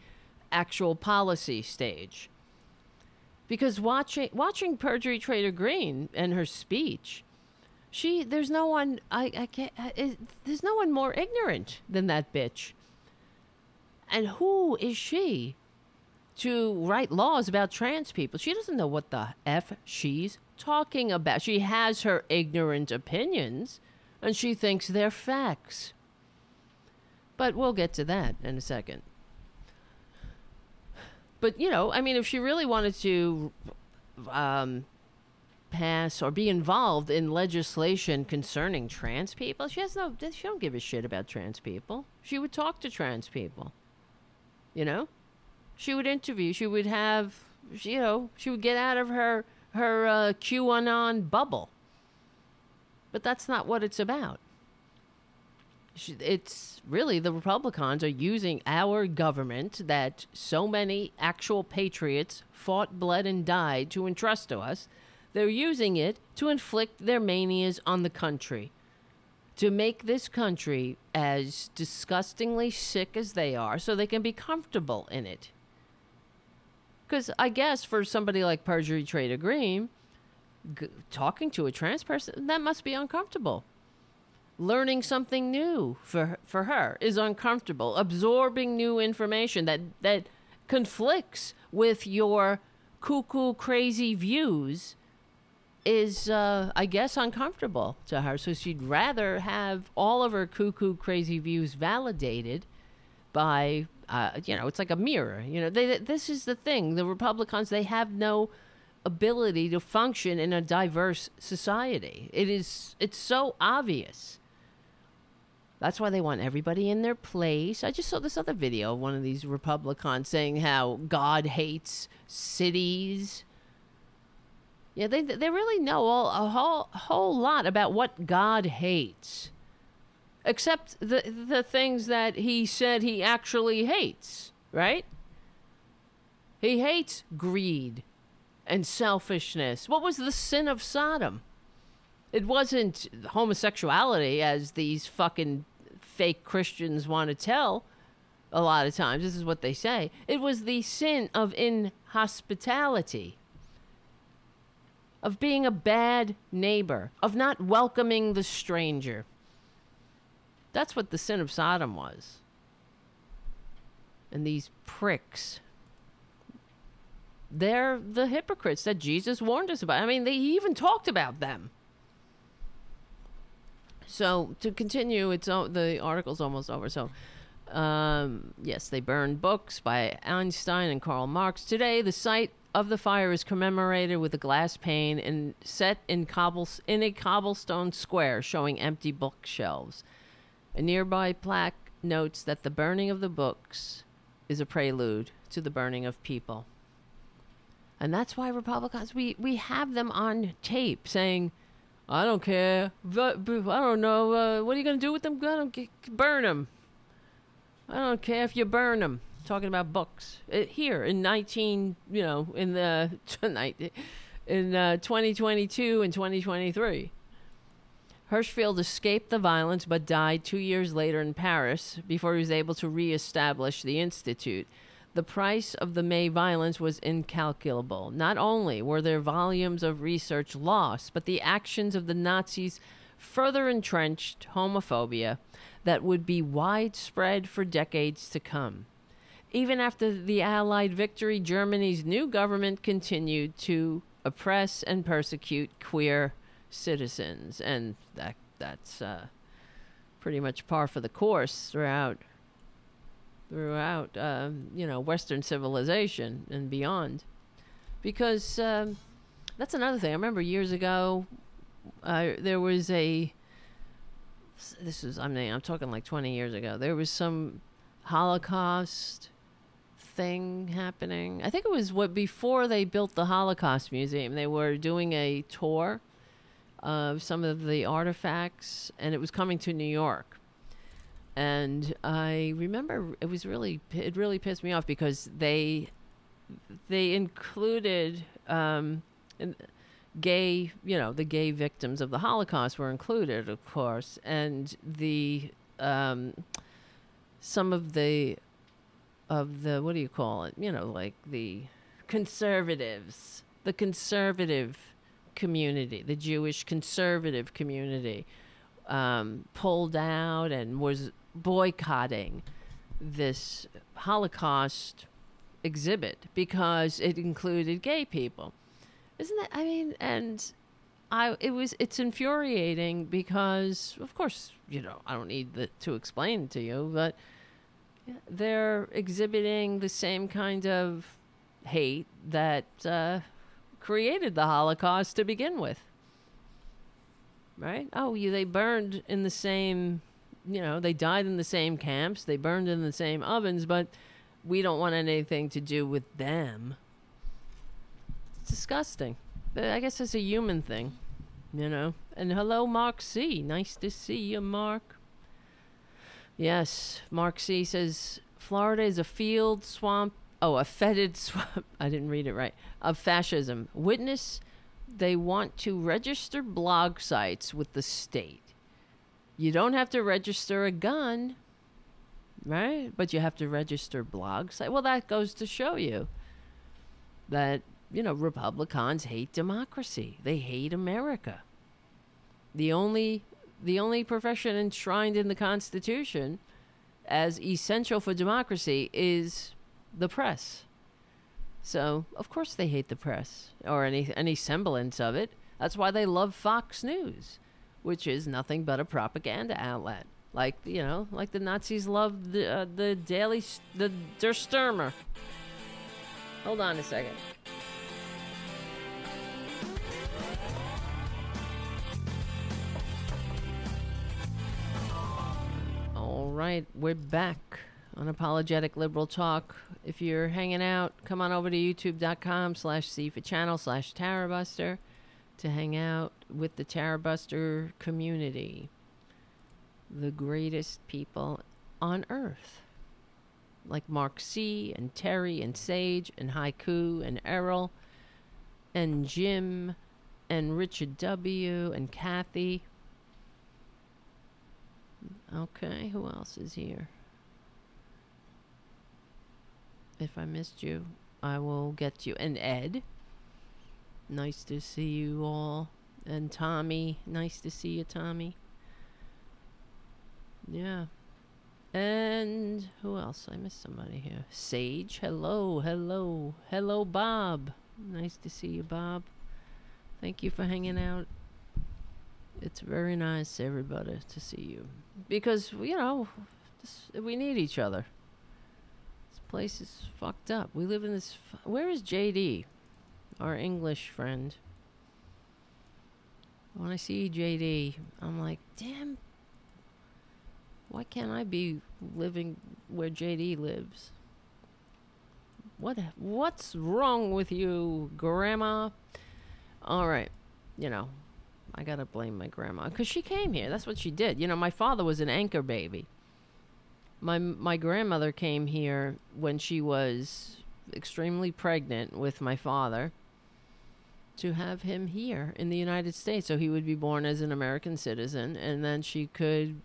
actual policy stage because watching watching perjury trader Greene and her speech she there's no one i i can't I, there's no one more ignorant than that bitch and who is she to write laws about trans people she doesn't know what the f she's talking about she has her ignorant opinions and she thinks they're facts but we'll get to that in a second but you know, I mean, if she really wanted to um, pass or be involved in legislation concerning trans people, she has no. She don't give a shit about trans people. She would talk to trans people. You know, she would interview. She would have. You know, she would get out of her her uh, QAnon bubble. But that's not what it's about it's really the Republicans are using our government that so many actual patriots fought, bled, and died to entrust to us. They're using it to inflict their manias on the country, to make this country as disgustingly sick as they are so they can be comfortable in it. Because I guess for somebody like Perjury Trader Greene, g- talking to a trans person, that must be uncomfortable. Learning something new for for her is uncomfortable. Absorbing new information that that conflicts with your cuckoo crazy views is uh, i guess uncomfortable to her. So she'd rather have all of her cuckoo crazy views validated by uh, you know it's like a mirror you know they, this is the thing the republicans they have no ability to function in a diverse society it is it's so obvious that's why they want everybody in their place. I just saw this other video of one of these Republicans saying how God hates cities. Yeah, they they really know all, a whole whole lot about what God hates, except the the things that he said he actually hates. Right? He hates greed and selfishness. What was the sin of Sodom? It wasn't homosexuality, as these fucking fake Christians want to tell a lot of times. This is what they say. It was the sin of inhospitality, of being a bad neighbor, of not welcoming the stranger. That's what the sin of Sodom was. And these pricks, they're the hypocrites that Jesus warned us about. I mean, they even talked about them. So to continue, it's the article's almost over. So. Um, yes, they burned books by Einstein and Karl Marx. Today, the site of the fire is commemorated with a glass pane and set in cobble in a cobblestone square showing empty bookshelves. A nearby plaque notes that the burning of the books is a prelude to the burning of people. And that's why Republicans we we have them on tape saying I don't care. I don't know. Uh, what are you going to do with them? I don't burn them. I don't care if you burn them. Talking about books it, here in 19, you know, in the tonight, in uh, 2022 and 2023. Hirschfeld escaped the violence but died two years later in Paris before he was able to reestablish the Institute. The price of the May violence was incalculable. Not only were there volumes of research lost, but the actions of the Nazis further entrenched homophobia that would be widespread for decades to come. Even after the Allied victory, Germany's new government continued to oppress and persecute queer citizens, and that that's uh, pretty much par for the course throughout throughout um, you know Western civilization and beyond, because um, that's another thing. I remember years ago, uh, there was a this is I mean I'm talking like 20 years ago. There was some Holocaust thing happening. I think it was what before they built the Holocaust Museum. They were doing a tour of some of the artifacts, and it was coming to New York. And I remember it was really it really pissed me off because they they included um, gay you know the gay victims of the Holocaust were included, of course, and the um, some of the of the what do you call it? You know, like the conservatives, the conservative community, the Jewish conservative community, um, pulled out and was boycotting this Holocaust exhibit because it included gay people. Isn't that? I mean, and I it was it's infuriating because of course you know I don't need the, to explain to you, but they're exhibiting the same kind of hate that uh, created the Holocaust to begin with. Right? Oh, you, they burned in the same, you know, they died in the same camps, they burned in the same ovens, but we don't want anything to do with them. It's disgusting. But I guess it's a human thing, you know. And hello, Mark C. Nice to see you, Mark. Yes, Mark C says Florida is a field swamp. Oh, a fetid swamp. I didn't read it right. Of fascism. Witness they want to register blog sites with the state. You don't have to register a gun, right? But you have to register blog site. Well, that goes to show you that, you know, Republicans hate democracy. They hate America. The only the only profession enshrined in the Constitution as essential for democracy is the press. So, of course they hate the press or any any semblance of it. That's why they love Fox News, which is nothing but a propaganda outlet. Like, you know, like the Nazis loved the uh, the Daily the Der Stürmer. Hold on a second. All right, we're back on Apologetic Liberal Talk. If you're hanging out, come on over to youtube.com slash C for channel slash Tarabuster to hang out with the Tarabuster community. The greatest people on earth. Like Mark C. and Terry and Sage and Haiku and Errol and Jim and Richard W. and Kathy. Okay, who else is here? If I missed you, I will get you. And Ed, nice to see you all. And Tommy, nice to see you, Tommy. Yeah. And who else? I missed somebody here. Sage, hello, hello, hello, Bob. Nice to see you, Bob. Thank you for hanging out. It's very nice, everybody, to see you. Because, you know, this, we need each other. Place is fucked up. We live in this. F- Where is JD? Our English friend. When I see JD, I'm like, damn. Why can't I be living where JD lives? What what's wrong with you, grandma? All right. You know, I gotta blame my grandma because she came here. That's what she did. You know, my father was an anchor baby. My my grandmother came here when she was extremely pregnant with my father, to have him here in the United States. So he would be born as an American citizen, and then she could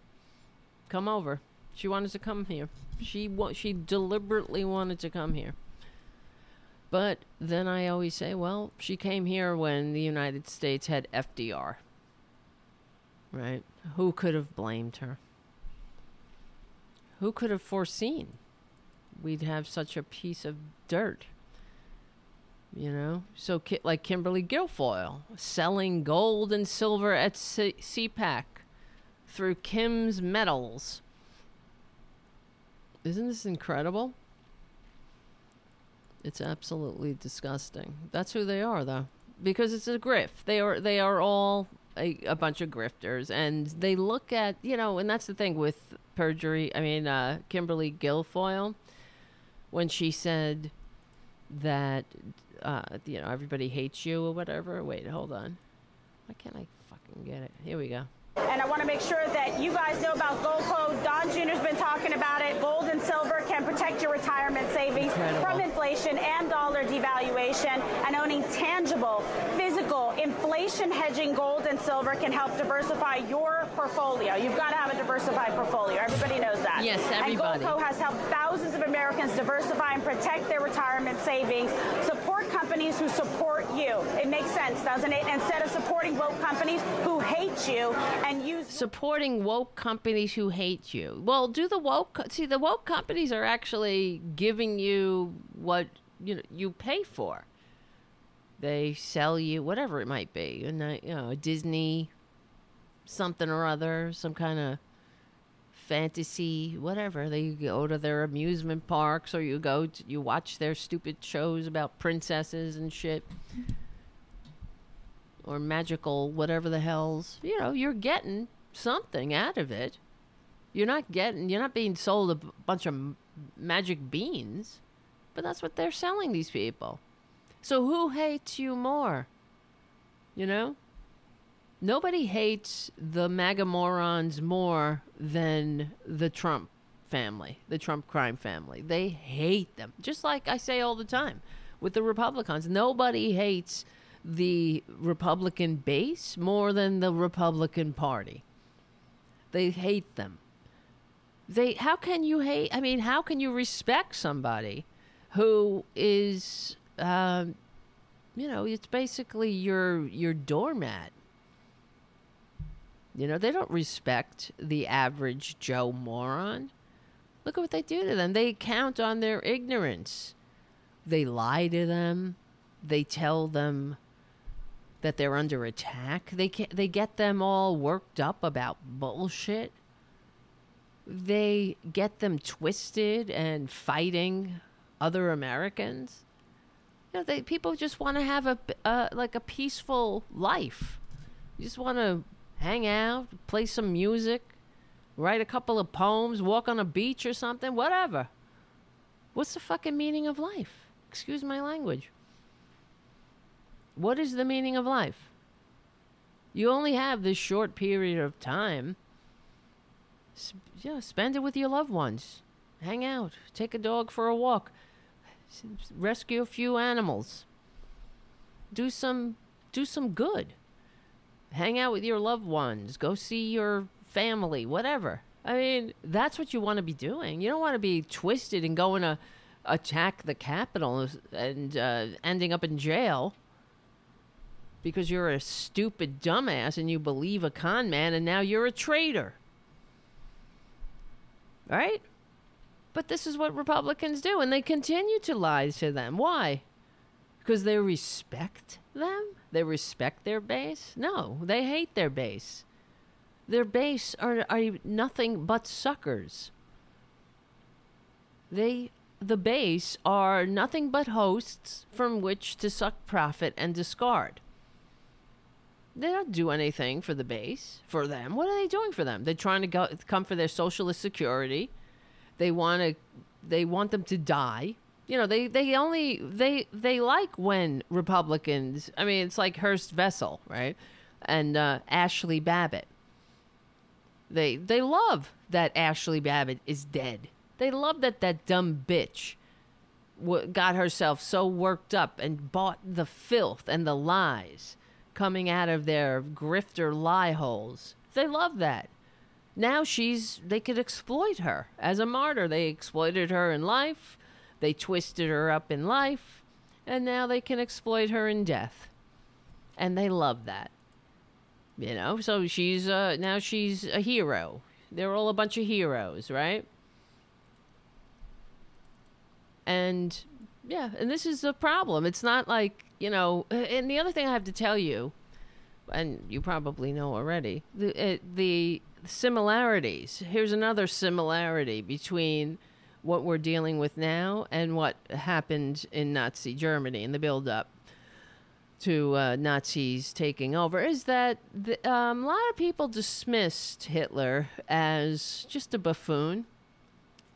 come over. She wanted to come here. She wa- she deliberately wanted to come here. But then I always say, well, she came here when the United States had FDR. Right? Who could have blamed her? Who could have foreseen we'd have such a piece of dirt? You know? So, ki- like Kimberly Guilfoyle selling gold and silver at C- CPAC through Kim's Metals. Isn't this incredible? It's absolutely disgusting. That's who they are, though, because it's a grift. They are they are all a, a bunch of grifters, and they look at you know, and that's the thing with perjury. I mean, uh, Kimberly Guilfoyle, when she said that uh, you know everybody hates you or whatever. Wait, hold on. Why can't I fucking get it? Here we go. And I want to make sure that you guys know about Goldco. Don Jr.'s been talking about it. Gold and silver can protect your retirement savings Incredible. from inflation and dollar devaluation. And owning tangible, inflation hedging gold and silver can help diversify your portfolio. You've got to have a diversified portfolio. Everybody knows that. Yes, everybody. And Goldco has helped thousands of Americans diversify and protect their retirement savings. Support companies who support you. It makes sense, doesn't it? Instead of supporting woke companies who hate you and use supporting woke companies who hate you. Well, do the woke see the woke companies are actually giving you what you know you pay for. They sell you whatever it might be, and you know Disney, something or other, some kind of fantasy, whatever. They go to their amusement parks, or you go to, you watch their stupid shows about princesses and shit. Or magical whatever the hell's. You know you're getting something out of it. You're not getting you're not being sold a bunch of magic beans. But that's what they're selling these people so who hates you more you know nobody hates the maga morons more than the trump family the trump crime family they hate them just like i say all the time with the republicans nobody hates the Republican base more than the Republican Party. They hate them. They how can you hate? I mean, how can you respect somebody who is, um, you know, it's basically your your doormat. You know, they don't respect the average Joe moron. Look at what they do to them. They count on their ignorance. They lie to them. They tell them that they're under attack. They they get them all worked up about bullshit. They get them twisted and fighting other Americans. You know, they people just want to have a uh, like a peaceful life. You just want to hang out, play some music, write a couple of poems, walk on a beach or something, whatever. What's the fucking meaning of life? Excuse my language. What is the meaning of life? You only have this short period of time. S- yeah, spend it with your loved ones. Hang out. Take a dog for a walk. Rescue a few animals. Do some do some good. Hang out with your loved ones. Go see your family, whatever. I mean, that's what you want to be doing. You don't want to be twisted and going to attack the Capitol and uh, ending up in jail because you're a stupid dumbass and you believe a con man and now you're a traitor. Right? But this is what Republicans do and they continue to lie to them. Why? Because they respect them? They respect their base? No, they hate their base. Their base are, are nothing but suckers. They the base are nothing but hosts from which to suck profit and discard. They don't do anything for the base, for them. What are they doing for them? They're trying to go, come for their socialist security. They want to they want them to die. You know, they they only they they like when Republicans, I mean, it's like Horst Wessel, right? And uh, Ashley Babbitt. They they love that Ashley Babbitt is dead. They love that that dumb bitch w- got herself so worked up and bought the filth and the lies coming out of their grifter lie holes. They love that. Now she's, they could exploit her as a martyr. They exploited her in life, they twisted her up in life, and now they can exploit her in death. And they love that. You know, so she's, uh, now she's a hero. They're all a bunch of heroes, right? And yeah, and this is a problem. It's not like, you know, and the other thing I have to tell you, and you probably know already, the, uh, the similarities. Here's another similarity between what we're dealing with now and what happened in Nazi Germany in the build up to uh, Nazis taking over is that the, um, a lot of people dismissed Hitler as just a buffoon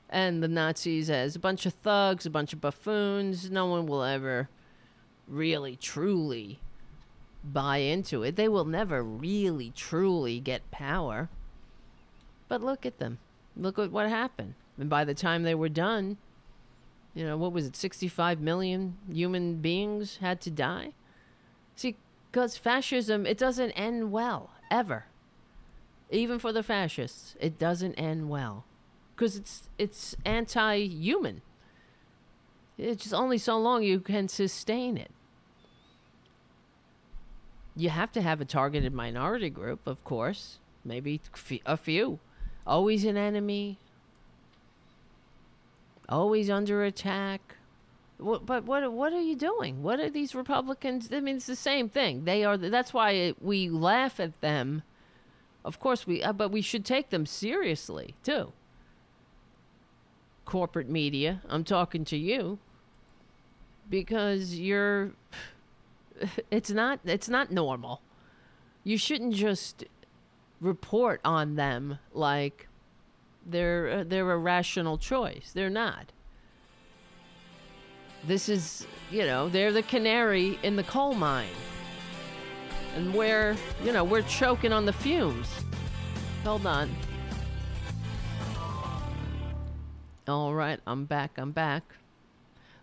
and the Nazis as a bunch of thugs, a bunch of buffoons. No one will ever really, truly buy into it. They will never really, truly get power. But look at them. Look at what happened. And by the time they were done, you know, what was it, 65 million human beings had to die? See, because fascism, it doesn't end well, ever. Even for the fascists, it doesn't end well. Because it's, it's anti human. It's only so long you can sustain it. You have to have a targeted minority group, of course. Maybe a few. Always an enemy. Always under attack what, but what what are you doing? What are these Republicans? I mean, it's the same thing. They are. That's why we laugh at them. Of course, we. Uh, but we should take them seriously too. Corporate media. I'm talking to you because you're. It's not. It's not normal. You shouldn't just report on them like they're uh, they're a rational choice. They're not this is, you know, they're the canary in the coal mine. And we're, you know, we're choking on the fumes. Hold on. All right, I'm back. I'm back.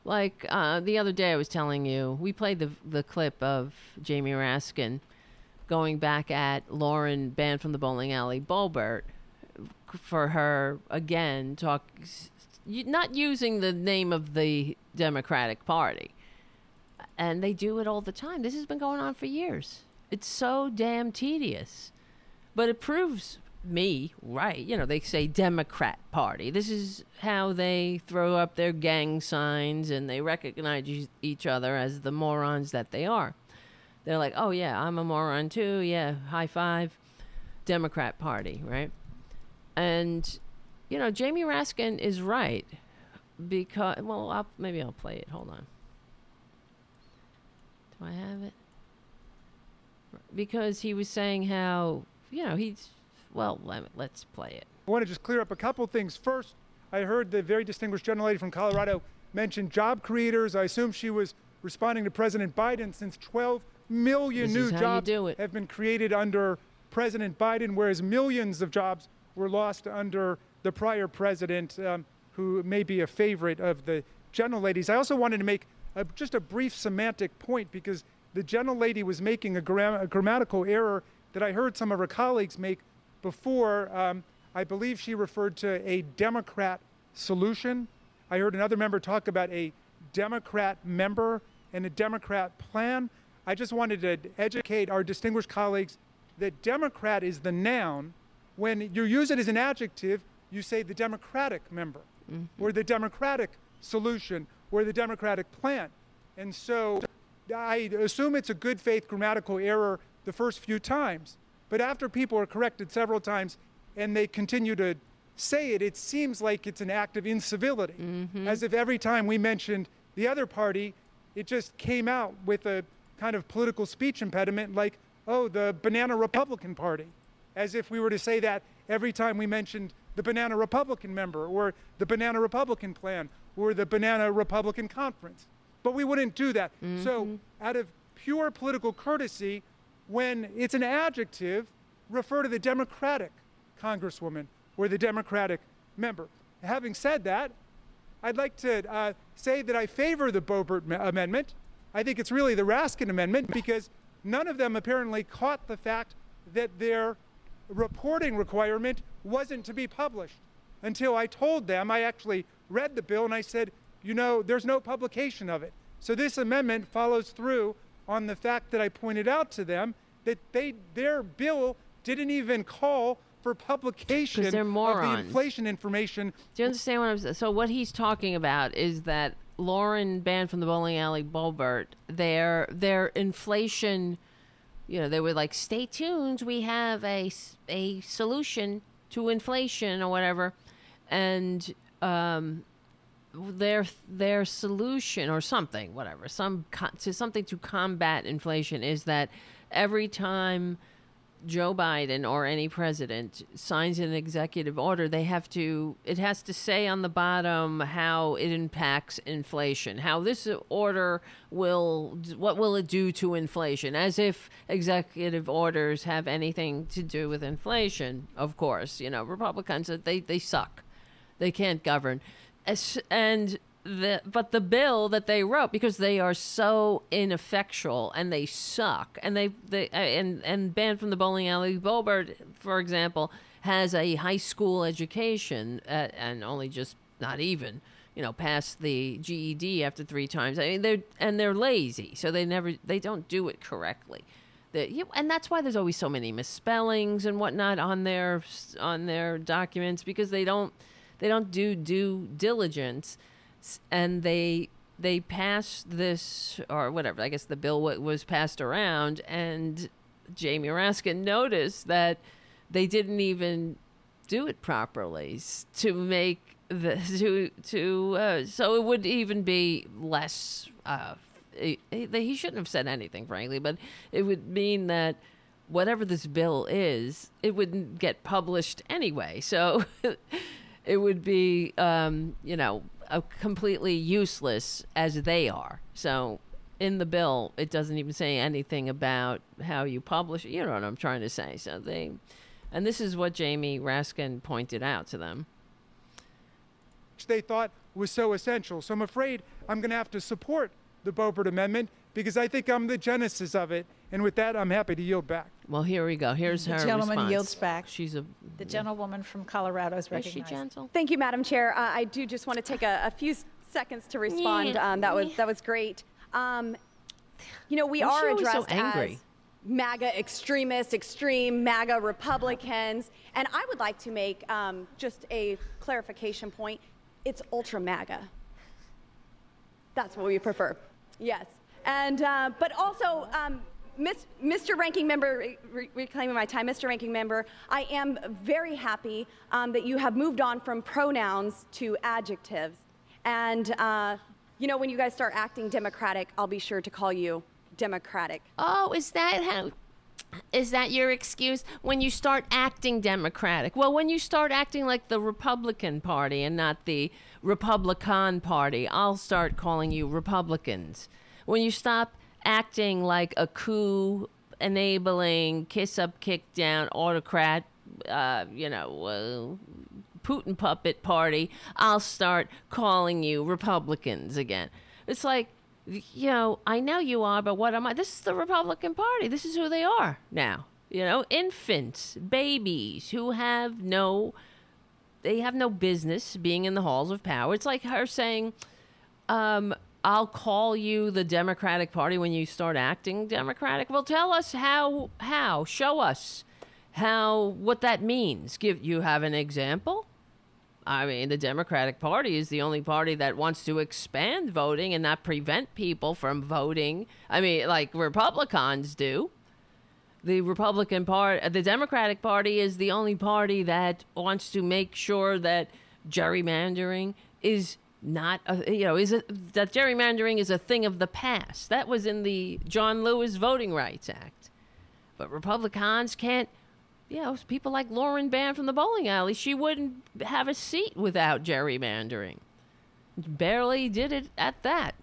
Like uh, the other day, I was telling you, we played the the clip of Jamie Raskin going back at Lauren banned from the Bowling Alley Boebert for her again talk not using the name of the Democratic Party. And they do it all the time. This has been going on for years. It's so damn tedious. But it proves me right. You know, they say Democrat Party. This is how they throw up their gang signs and they recognize each other as the morons that they are. They're like, oh, yeah, I'm a moron too. Yeah, high five. Democrat Party, right? And you know, Jamie Raskin is right because well, I'll, maybe I'll play it. Hold on. Do I have it? Because he was saying how you know he's well. Let, let's play it. I want to just clear up a couple things. First, I heard the very distinguished gentle lady from Colorado mention job creators. I assume she was responding to President Biden since 12 million this new jobs have been created under President Biden, whereas millions of jobs were lost under the prior president, um, who may be a favorite of the gentle ladies. I also wanted to make a, just a brief semantic point because the gentle lady was making a, gram- a, grammatical error that I heard some of her colleagues make before. Um, I believe she referred to a Democrat solution. I heard another member talk about a Democrat member and a Democrat plan. I just wanted to educate our distinguished colleagues that Democrat is the noun. When you use it as an adjective, you say the Democratic member mm-hmm. or the Democratic solution or the Democratic plan. And so I assume it's a good faith grammatical error the first few times. But after people are corrected several times and they continue to say it, it seems like it's an act of incivility. Mm-hmm. As if every time we mentioned the other party, it just came out with a kind of political speech impediment like, oh, the Banana Republican Party. As if we were to say that every time we mentioned the Banana Republican member or the Banana Republican plan or the Banana Republican conference. But we wouldn't do that. Mm-hmm. So, out of pure political courtesy, when it's an adjective, refer to the Democratic congresswoman or the Democratic member. Having said that, I'd like to uh, say that I favor the Boebert amendment. I think it's really the Raskin amendment because none of them apparently caught the fact that their reporting requirement wasn't to be published until I told them. I actually read the bill and I said, you know, there's no publication of it. So this amendment follows through on the fact that I pointed out to them that they their bill didn't even call for publication of the inflation information. Do you understand what I'm saying? So what he's talking about is that Lauren banned from the bowling alley Boebert, their their inflation, you know, they were like, "Stay tuned, we have a a solution to inflation or whatever," and um, their their solution or something, whatever, some to something to combat inflation is that every time Joe Biden or any president signs an executive order, they have to, it has to say on the bottom how it impacts inflation, how this order will, what will it do to inflation, as if executive orders have anything to do with inflation. Of course, you know, Republicans, they, they suck. They can't govern. As, and the but the bill that they wrote because they are so ineffectual and they suck. And they they uh, and and banned from the bowling alley Boebert for example has a high school education uh, and only just not even you know passed the GED after three times. I mean they're and they're lazy so they never they don't do it correctly. The, you, and that's why there's always so many misspellings and whatnot on their on their documents because they don't they don't do due diligence and they they passed this or whatever i guess the bill wa- was passed around and jamie raskin noticed that they didn't even do it properly to make the to to uh, so it would even be less uh he, he he shouldn't have said anything frankly but it would mean that whatever this bill is it wouldn't get published anyway. So it would be um, you know a completely useless as they are so in the bill it doesn't even say anything about how you publish you know what i'm trying to say so they and this is what jamie raskin pointed out to them which they thought was so essential. So I'm afraid I'm going to have to support the Boebert Amendment because I think I'm the genesis of it. And with that, I'm happy to yield back. Well here we go here's The her gentleman response. yields back. she's a The gentlewoman from Colorado is Is she recognized. gentle? Thank you, Madam Chair. Uh, I do just want to take a, a few s- seconds to respond. Yeah. Um, that was that was great. Um, you know, we Why is are she always so addressed angry? as MAGA extremists, extreme MAGA Republicans, and I would like to make um, just a clarification point. It's ultra MAGA. That's what we prefer. Yes, and uh, but also. Um, Miss, Mr. Ranking Member, re- re- reclaiming my time, Mr. Ranking Member, I am very happy um, that you have moved on from pronouns to adjectives. And, uh, you know, when you guys start acting democratic, I'll be sure to call you democratic. Oh, is that how? Is that your excuse when you start acting Democratic? Well, when you start acting like the Republican Party and not the Republican Party, I'll start calling you Republicans. When you stop acting like a coup enabling, kiss up, kick down, autocrat, uh, you know, uh, Putin puppet party, I'll start calling you Republicans again. It's like, you know, I know you are, but what am I? This is the Republican Party. This is who they are now. You know, infants, babies who have no, they have no business being in the halls of power. It's like her saying, um, I'll call you the Democratic Party when you start acting Democratic. Well, tell us how, how, show us how, what that means. Give, you have an example? I mean, the Democratic Party is the only party that wants to expand voting and not prevent people from voting. I mean, like Republicans do. The Republican Party, the Democratic Party is the only party that wants to make sure that gerrymandering is not, a, you know, is a, that gerrymandering is a thing of the past. That was in the John Lewis Voting Rights Act. But Republicans can't you know, people like Lauren banned from the bowling alley, she wouldn't have a seat without gerrymandering. Barely did it at that.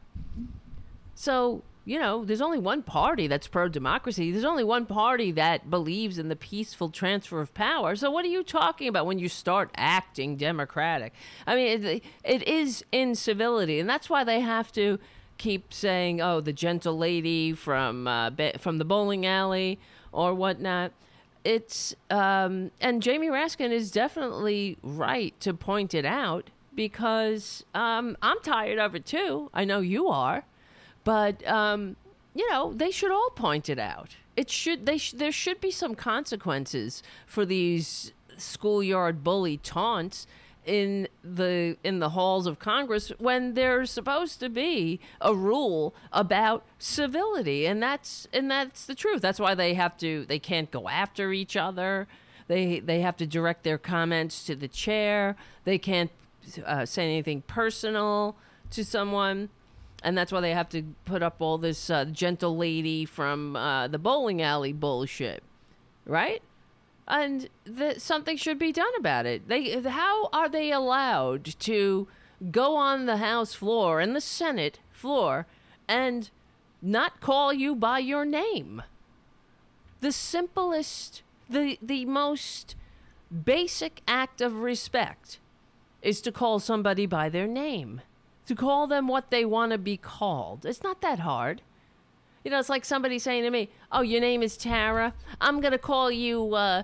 So you know, there's only one party that's pro democracy. There's only one party that believes in the peaceful transfer of power. So, what are you talking about when you start acting democratic? I mean, it, it is incivility, and that's why they have to keep saying, "Oh, the gentle lady from uh, from the bowling alley" or whatnot. It's um, and Jamie Raskin is definitely right to point it out because um, I'm tired of it too. I know you are. But um, you know, they should all point it out. It should they sh- there should be some consequences for these schoolyard bully taunts in the in the halls of Congress when there's supposed to be a rule about civility and that's and that's the truth. That's why they have to they can't go after each other. They they have to direct their comments to the chair. They can't uh, say anything personal to someone and that's why they have to put up all this uh, gentle lady from uh, the bowling alley bullshit, right? And the, something should be done about it. They, how are they allowed to go on the House floor and the Senate floor and not call you by your name? The simplest, the the most basic act of respect is to call somebody by their name to call them what they want to be called. It's not that hard. You know, it's like somebody saying to me, "Oh, your name is Tara. I'm gonna call you uh,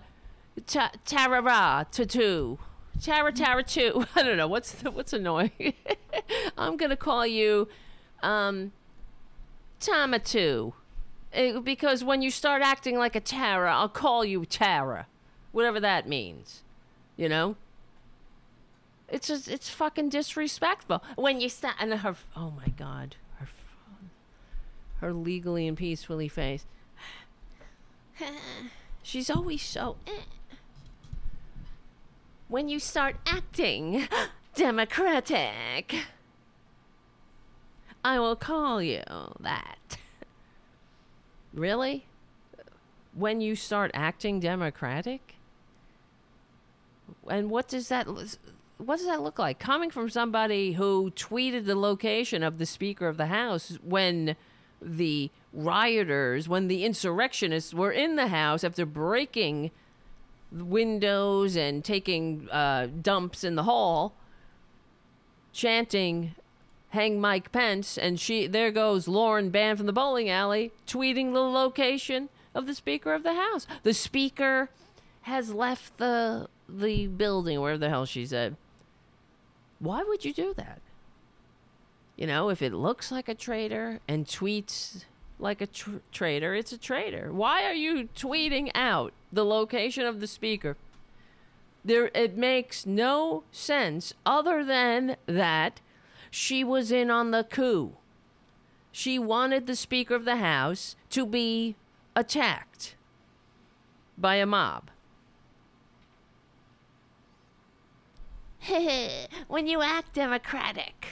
ta- Tara Ra Tattoo, Tara Tara Two. I don't know what's the, what's annoying. I'm gonna call you um, Tamatu, it, because when you start acting like a Tara, I'll call you Tara, whatever that means. You know." It's just, it's fucking disrespectful when you start and her oh my god her her legally and peacefully face. She's always so. Eh. When you start acting democratic, I will call you that. really? When you start acting democratic? And what does that what does that look like? Coming from somebody who tweeted the location of the Speaker of the House when the rioters, when the insurrectionists were in the House after breaking windows and taking uh, dumps in the hall, chanting "Hang Mike Pence," and she there goes Lauren banned from the bowling alley tweeting the location of the Speaker of the House. The Speaker has left the the building, where the hell she's at. Why would you do that? You know, if it looks like a traitor and tweets like a tr- traitor, it's a traitor. Why are you tweeting out the location of the speaker? There, it makes no sense other than that she was in on the coup. She wanted the Speaker of the House to be attacked by a mob. when you act democratic,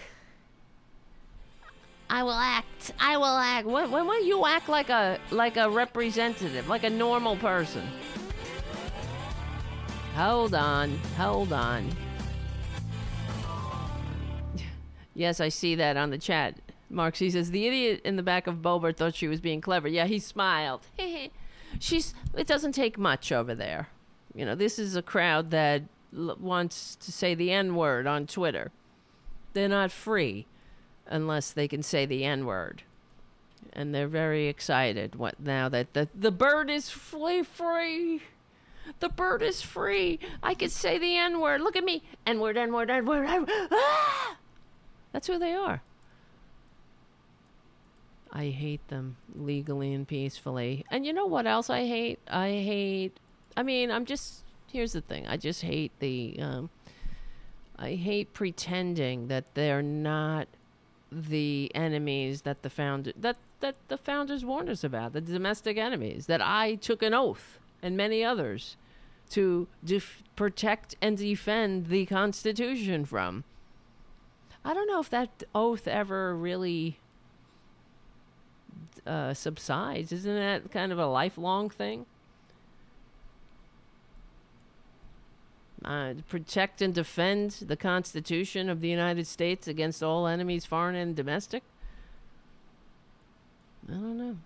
I will act. I will act. When, when will you act like a like a representative, like a normal person? Hold on. Hold on. yes, I see that on the chat. Mark, she says the idiot in the back of Boebert thought she was being clever. Yeah, he smiled. She's. It doesn't take much over there. You know, this is a crowd that wants to say the N word on Twitter. They're not free unless they can say the N word. And they're very excited what now that the, the bird is free free. The bird is free. I can say the N word. Look at me. N word, N word, N word. Ah! That's who they are. I hate them legally and peacefully. And you know what else I hate? I hate. I mean, I'm just here's the thing. I just hate the. Um, I hate pretending that they're not the enemies that the founder that that the founders warned us about, the domestic enemies. That I took an oath and many others to def- protect and defend the Constitution from. I don't know if that oath ever really uh, subsides. Isn't that kind of a lifelong thing? Uh, protect and defend the Constitution of the United States against all enemies, foreign and domestic. I don't know.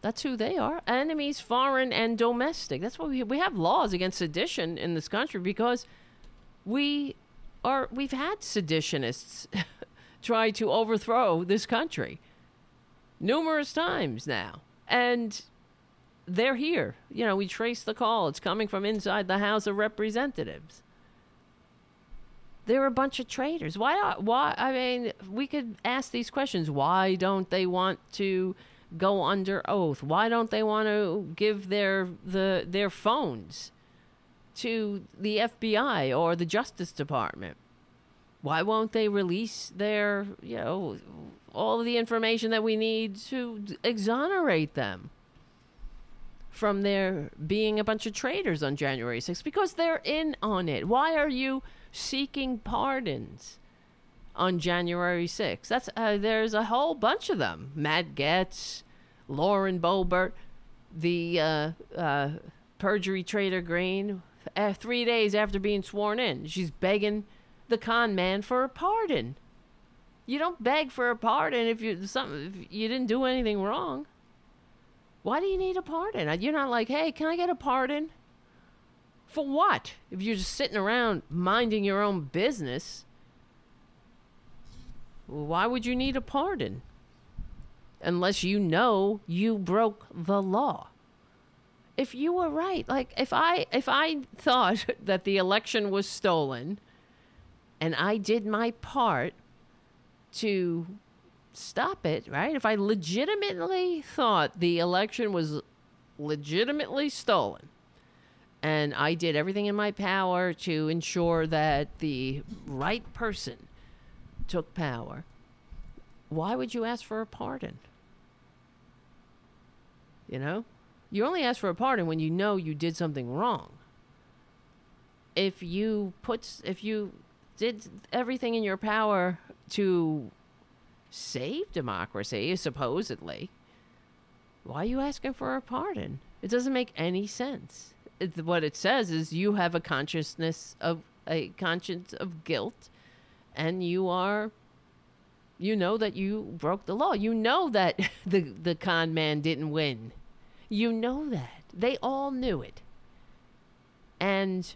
That's who they are. Enemies, foreign and domestic. That's why we we have laws against sedition in this country because we are we've had seditionists try to overthrow this country numerous times now. And they're here. You know, we trace the call. It's coming from inside the House of Representatives. They're a bunch of traitors. Why? Not, why? I mean, we could ask these questions. Why don't they want to go under oath? Why don't they want to give their the their phones to the FBI or the Justice Department? Why won't they release their, you know, all the information that we need to exonerate them from their being a bunch of traitors on January 6th? Because they're in on it. Why are you seeking pardons on January 6th? That's uh, there's a whole bunch of them. Matt Gaetz, Lauren Boebert, the uh, uh, perjury traitor Greene. Uh, three days after being sworn in, she's begging the con man for a pardon. You don't beg for a pardon if you something if you didn't do anything wrong. Why do you need a pardon? You're not like, hey, can I get a pardon? For what? If you're just sitting around minding your own business, why would you need a pardon? Unless you know you broke the law. If you were right, like if I if I thought that the election was stolen and I did my part to stop it, right? If I legitimately thought the election was legitimately stolen and I did everything in my power to ensure that the right person took power, why would you ask for a pardon? You know? You only ask for a pardon when you know you did something wrong. If you put if you did everything in your power to save democracy, supposedly, why are you asking for a pardon? It doesn't make any sense. What it says is you have a consciousness of a conscience of guilt, and you are, you know that you broke the law. You know that the the con man didn't win. You know that they all knew it, and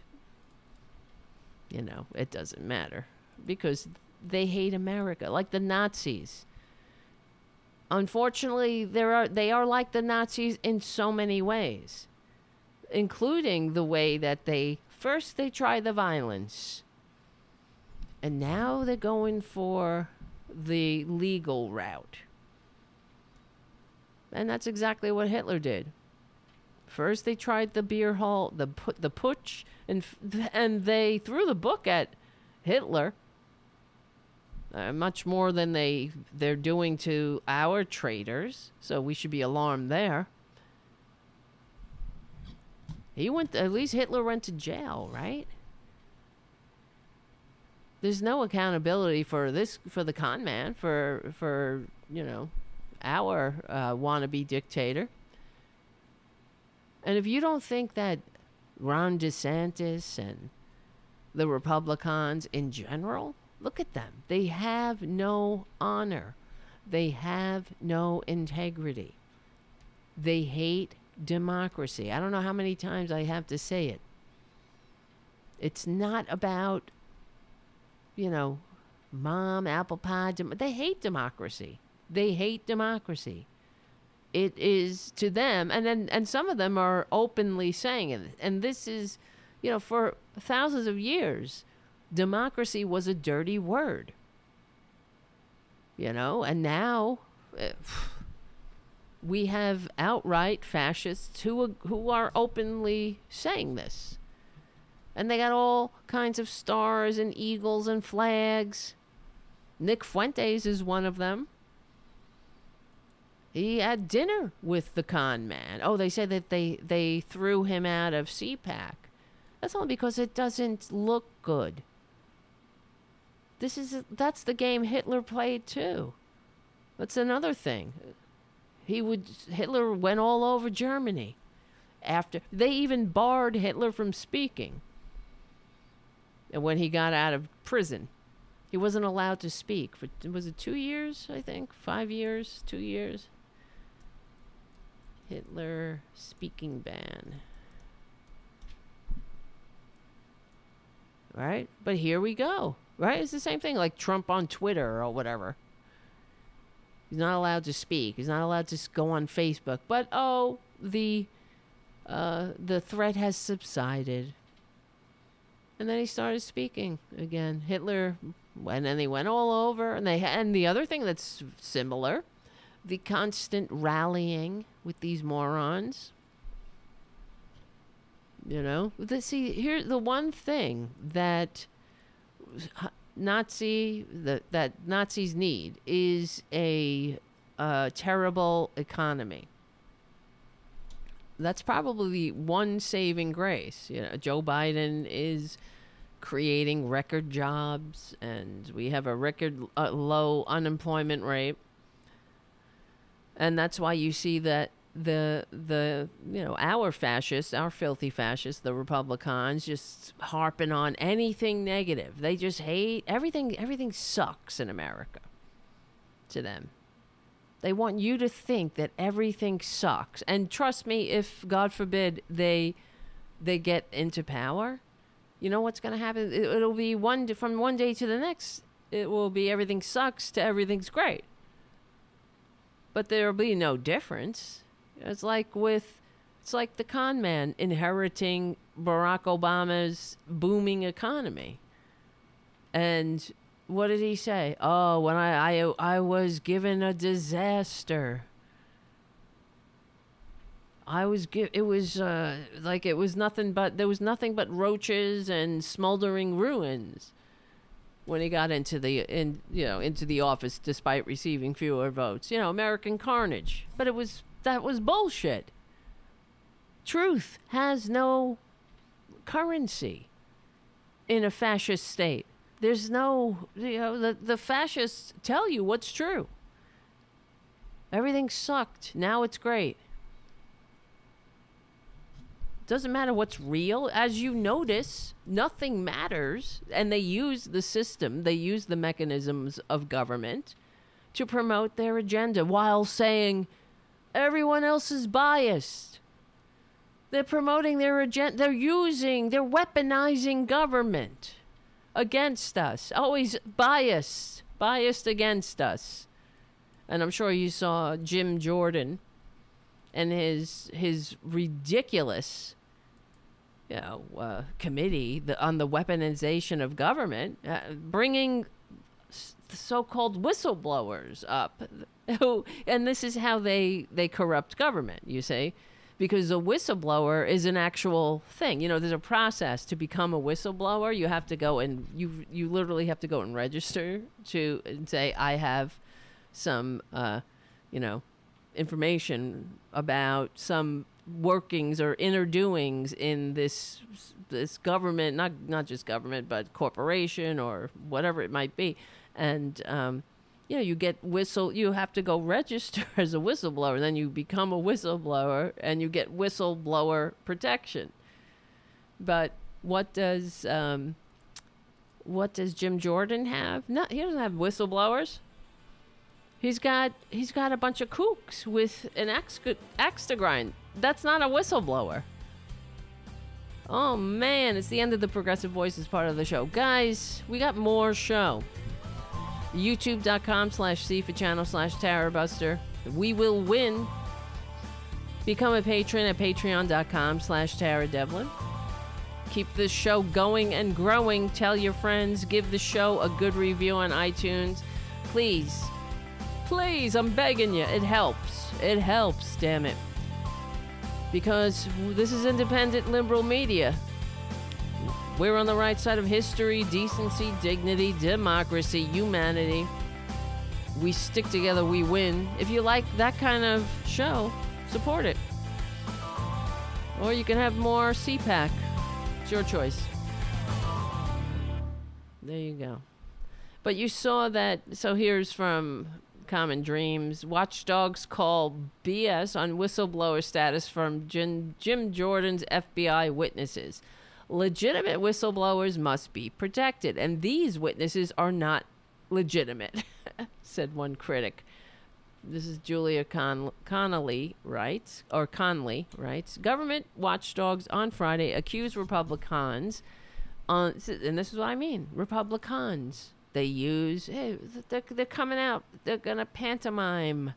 you know it doesn't matter because they hate America, like the Nazis. Unfortunately, there are they are like the Nazis in so many ways, including the way that they first they try the violence, and now they're going for the legal route. And that's exactly what Hitler did. First, they tried the beer hall, the the putsch, and and they threw the book at Hitler uh, much more than they they're doing to our traders. So we should be alarmed there. He went. At least Hitler went to jail, right? There's no accountability for this for the con man for for you know our uh, wannabe dictator. And if you don't think that Ron DeSantis and the Republicans in general Look at them. They have no honor. They have no integrity. They hate democracy. I don't know how many times I have to say it. It's not about, you know, mom, apple pie. They hate democracy. They hate democracy. It is to them, and then and some of them are openly saying it. And this is, you know, for thousands of years, democracy was a dirty word. You know, and now uh, we have outright fascists who who are openly saying this. And they got all kinds of stars and eagles and flags. Nick Fuentes is one of them. He had dinner with the con man. Oh, they said that they, they threw him out of CPAC. That's only because it doesn't look good. This is that's the game Hitler played too. That's another thing. He would Hitler went all over Germany. After they even barred Hitler from speaking. And when he got out of prison, he wasn't allowed to speak for was it 2 years, I think? 5 years, 2 years. Hitler speaking ban. Right? But here we go. Right? It's the same thing like Trump on Twitter or whatever. He's not allowed to speak. He's not allowed to go on Facebook. But oh, the uh, the threat has subsided. And then he started speaking again. Hitler, went and then he went all over. And they and the other thing that's similar, the constant rallying with these morons. You know, the, see here the one thing that Nazi that that Nazis need is a uh, terrible economy. That's probably one saving grace. You know, Joe Biden is creating record jobs, and we have a record uh, low unemployment rate, and that's why you see that the the you know our fascists, our filthy fascists, the Republicans, just harping on anything negative. They just hate everything. Everything sucks in America. To them, they want you to think that everything sucks. And trust me, if God forbid they they get into power, you know what's going to happen? It, it'll be one from one day to the next. It will be everything sucks to everything's great. But there'll be no difference. It's like with it's like the con man inheriting Barack Obama's booming economy. And what did he say? Oh, when I I, I was given a disaster. I was give it was uh, like it was nothing but there was nothing but roaches and smoldering ruins when he got into the in you know into the office despite receiving fewer votes. You know, American carnage. But it was that was bullshit. Truth has no currency in a fascist state. There's no you know the the fascists tell you what's true. Everything sucked. Now it's great. Doesn't matter what's real. As you notice, nothing matters. And they use the system, they use the mechanisms of government to promote their agenda while saying everyone else is biased. They're promoting their agenda. They're using, they're weaponizing government against us. Always biased, biased against us. And I'm sure you saw Jim Jordan and his his ridiculous you know uh, committee the, on the weaponization of government uh, bringing s- so-called whistleblowers up who and this is how they they corrupt government you see? Because a whistleblower is an actual thing. You know there's a process to become a whistleblower. You have to go and you you literally have to go and register to and say i have some uh you know information about some workings or inner doings in this this government not not just government but corporation or whatever it might be. And um you know you get whistle you have to go register as a whistleblower then you become a whistleblower and you get whistleblower protection but what does um what does Jim Jordan have? No, he doesn't have whistleblowers. He's got he's got a bunch of kooks with an axe, axe to grind. That's not a whistleblower. Oh man, it's the end of the Progressive Voices part of the show. Guys, we got more show. YouTube.com slash CFA channel slash Terrorbuster. We will win. Become a patron at patreon.com slash Tara Devlin. Keep this show going and growing. Tell your friends. Give the show a good review on iTunes. Please, please, I'm begging you. It helps. It helps, damn it. Because this is independent liberal media. We're on the right side of history, decency, dignity, democracy, humanity. We stick together, we win. If you like that kind of show, support it. Or you can have more CPAC. It's your choice. There you go. But you saw that. So here's from Common Dreams. Watchdogs call BS on whistleblower status from Jim, Jim Jordan's FBI witnesses. Legitimate whistleblowers must be protected, and these witnesses are not legitimate, said one critic. this is Julia Con- Connolly writes, or Conley writes, government watchdogs on Friday accused Republicans, on, and this is what I mean, Republicans. They use, hey, they're, they're coming out, they're gonna pantomime,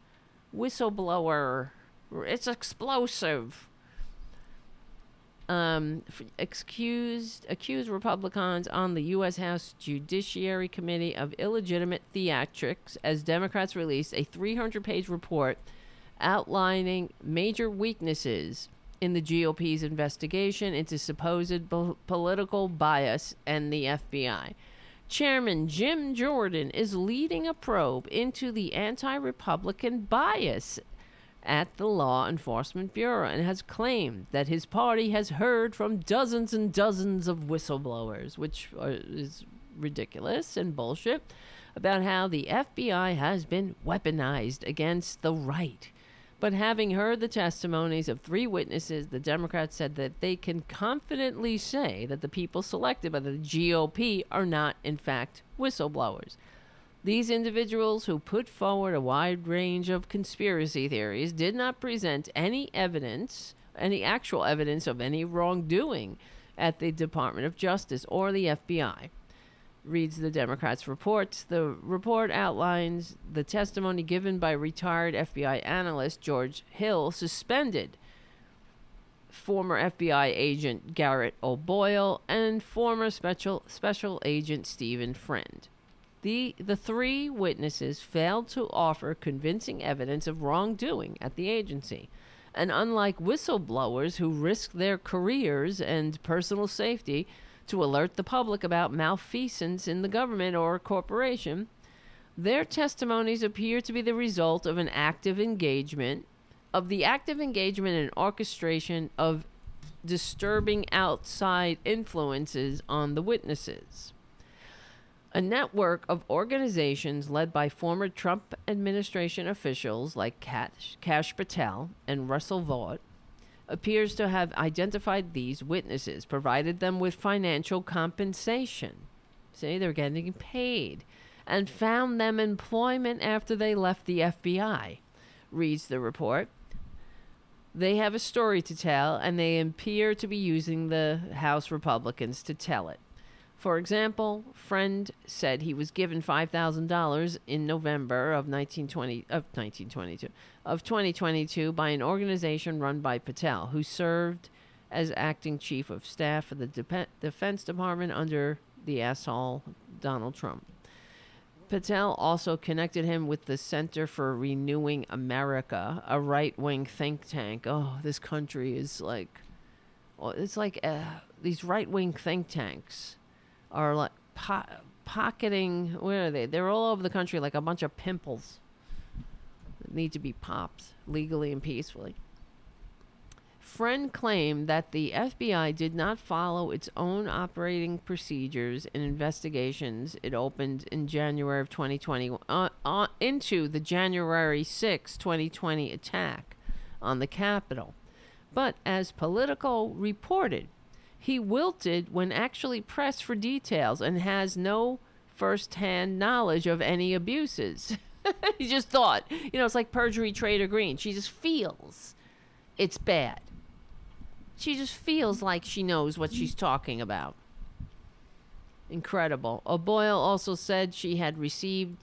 whistleblower, it's explosive um, f- accused Republicans on the U.S. House Judiciary Committee of illegitimate theatrics as Democrats released a 300-page report outlining major weaknesses in the GOP's investigation into supposed po- political bias and the FBI. Chairman Jim Jordan is leading a probe into the anti-Republican bias at the Law Enforcement Bureau and has claimed that his party has heard from dozens and dozens of whistleblowers, which is ridiculous and bullshit, about how the FBI has been weaponized against the right. But having heard the testimonies of three witnesses, the Democrats said that they can confidently say that the people selected by the GOP are not, in fact, whistleblowers. These individuals who put forward a wide range of conspiracy theories did not present any evidence, any actual evidence of any wrongdoing at the Department of Justice or the FBI. Reads the Democrats' reports. The report outlines the testimony given by retired FBI analyst George Hill, suspended former FBI agent Garrett O'Boyle, and former special special agent Stephen Friend. The, the three witnesses failed to offer convincing evidence of wrongdoing at the agency. And unlike whistleblowers who risk their careers and personal safety to alert the public about malfeasance in the government or corporation, their testimonies appear to be the result of an active engagement, of the active engagement and orchestration of disturbing outside influences on the witnesses. A network of organizations led by former Trump administration officials like Cash, Kash Patel and Russell Vought appears to have identified these witnesses, provided them with financial compensation. See, they're getting paid, and found them employment after they left the FBI, reads the report. They have a story to tell, and they appear to be using the House Republicans to tell it. For example, Friend said he was given $5,000 in November of 1920 of 1922 of 2022 by an organization run by Patel, who served as acting chief of staff for the Dep- Defense Department under the asshole Donald Trump. Patel also connected him with the Center for Renewing America, a right-wing think tank. Oh, this country is like, well, it's like uh, these right-wing think tanks are like po- pocketing. Where are they? They're all over the country, like a bunch of pimples that need to be popped legally and peacefully. Friend claimed that the FBI did not follow its own operating procedures in investigations it opened in January of 2020 uh, uh, into the January 6, 2020 attack on the Capitol. But as Politico reported, he wilted when actually pressed for details and has no first-hand knowledge of any abuses. he just thought, you know, it's like perjury, Trader Greene. She just feels it's bad. She just feels like she knows what she's talking about. Incredible. O'Boyle also said she had received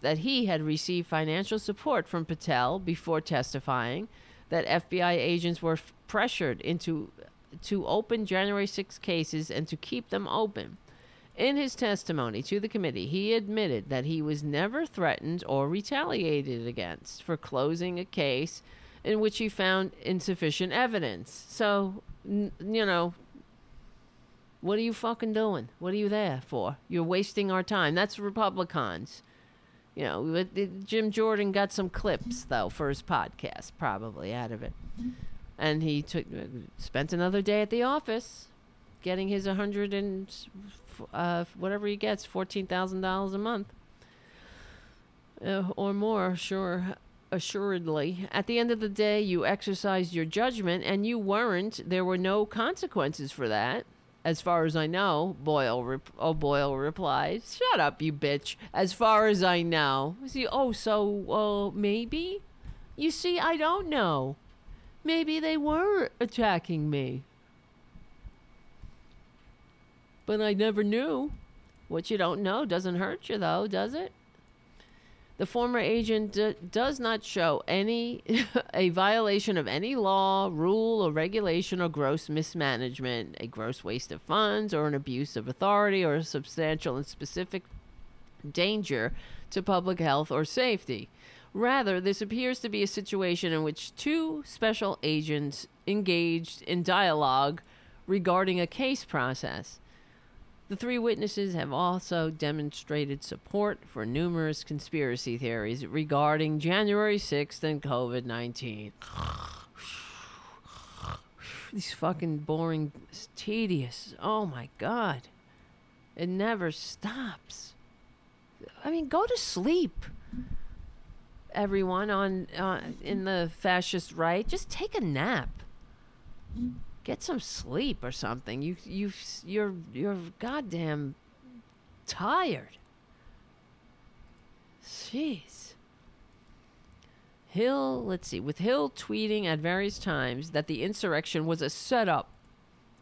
that he had received financial support from Patel before testifying, that FBI agents were f- pressured into to open January 6 cases and to keep them open. In his testimony to the committee, he admitted that he was never threatened or retaliated against for closing a case in which he found insufficient evidence. So, n- you know, what are you fucking doing? What are you there for? You're wasting our time. That's Republicans. You know, but uh, Jim Jordan got some clips though for his podcast, probably out of it, and he took spent another day at the office, getting his a hundred and uh, whatever he gets, fourteen thousand dollars a month, uh, or more, sure, assuredly. At the end of the day, you exercised your judgment, and you weren't. There were no consequences for that. As far as I know, Boyle rep- oh Boyle replied, "Shut up, you bitch." As far as I know. See, oh, so uh, maybe. You see, I don't know. Maybe they were attacking me. But I never knew. What you don't know doesn't hurt you, though, does it? The former agent d- does not show any a violation of any law, rule, or regulation, or gross mismanagement, a gross waste of funds, or an abuse of authority, or a substantial and specific danger to public health or safety. Rather, this appears to be a situation in which two special agents engaged in dialogue regarding a case process. The three witnesses have also demonstrated support for numerous conspiracy theories regarding January 6th and COVID 19. These fucking boring, tedious. Oh my God. It never stops. I mean, go to sleep. Everyone on uh, in the fascist right, just take a nap get some sleep or something. You you you're you're goddamn tired. Jeez. Hill, let's see, with Hill tweeting at various times that the insurrection was a setup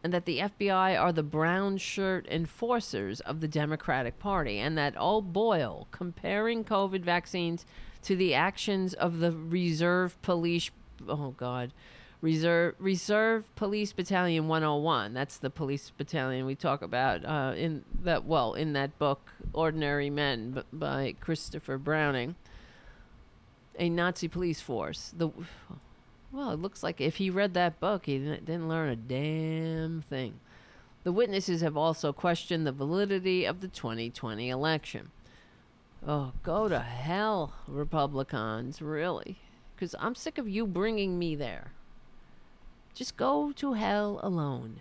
and that the FBI are the brown shirt enforcers of the Democratic Party and that O'Boyle comparing COVID vaccines to the actions of the reserve police oh god Reserve Reserve Police Battalion 101. That's the police battalion we talk about uh, in that well in that book Ordinary Men by Christopher Browning. A Nazi police force. The well, it looks like if he read that book, he didn't, learn a damn thing. The witnesses have also questioned the validity of the 2020 election. Oh, go to hell, Republicans, really. Because I'm sick of you bringing me there. Just go to hell alone.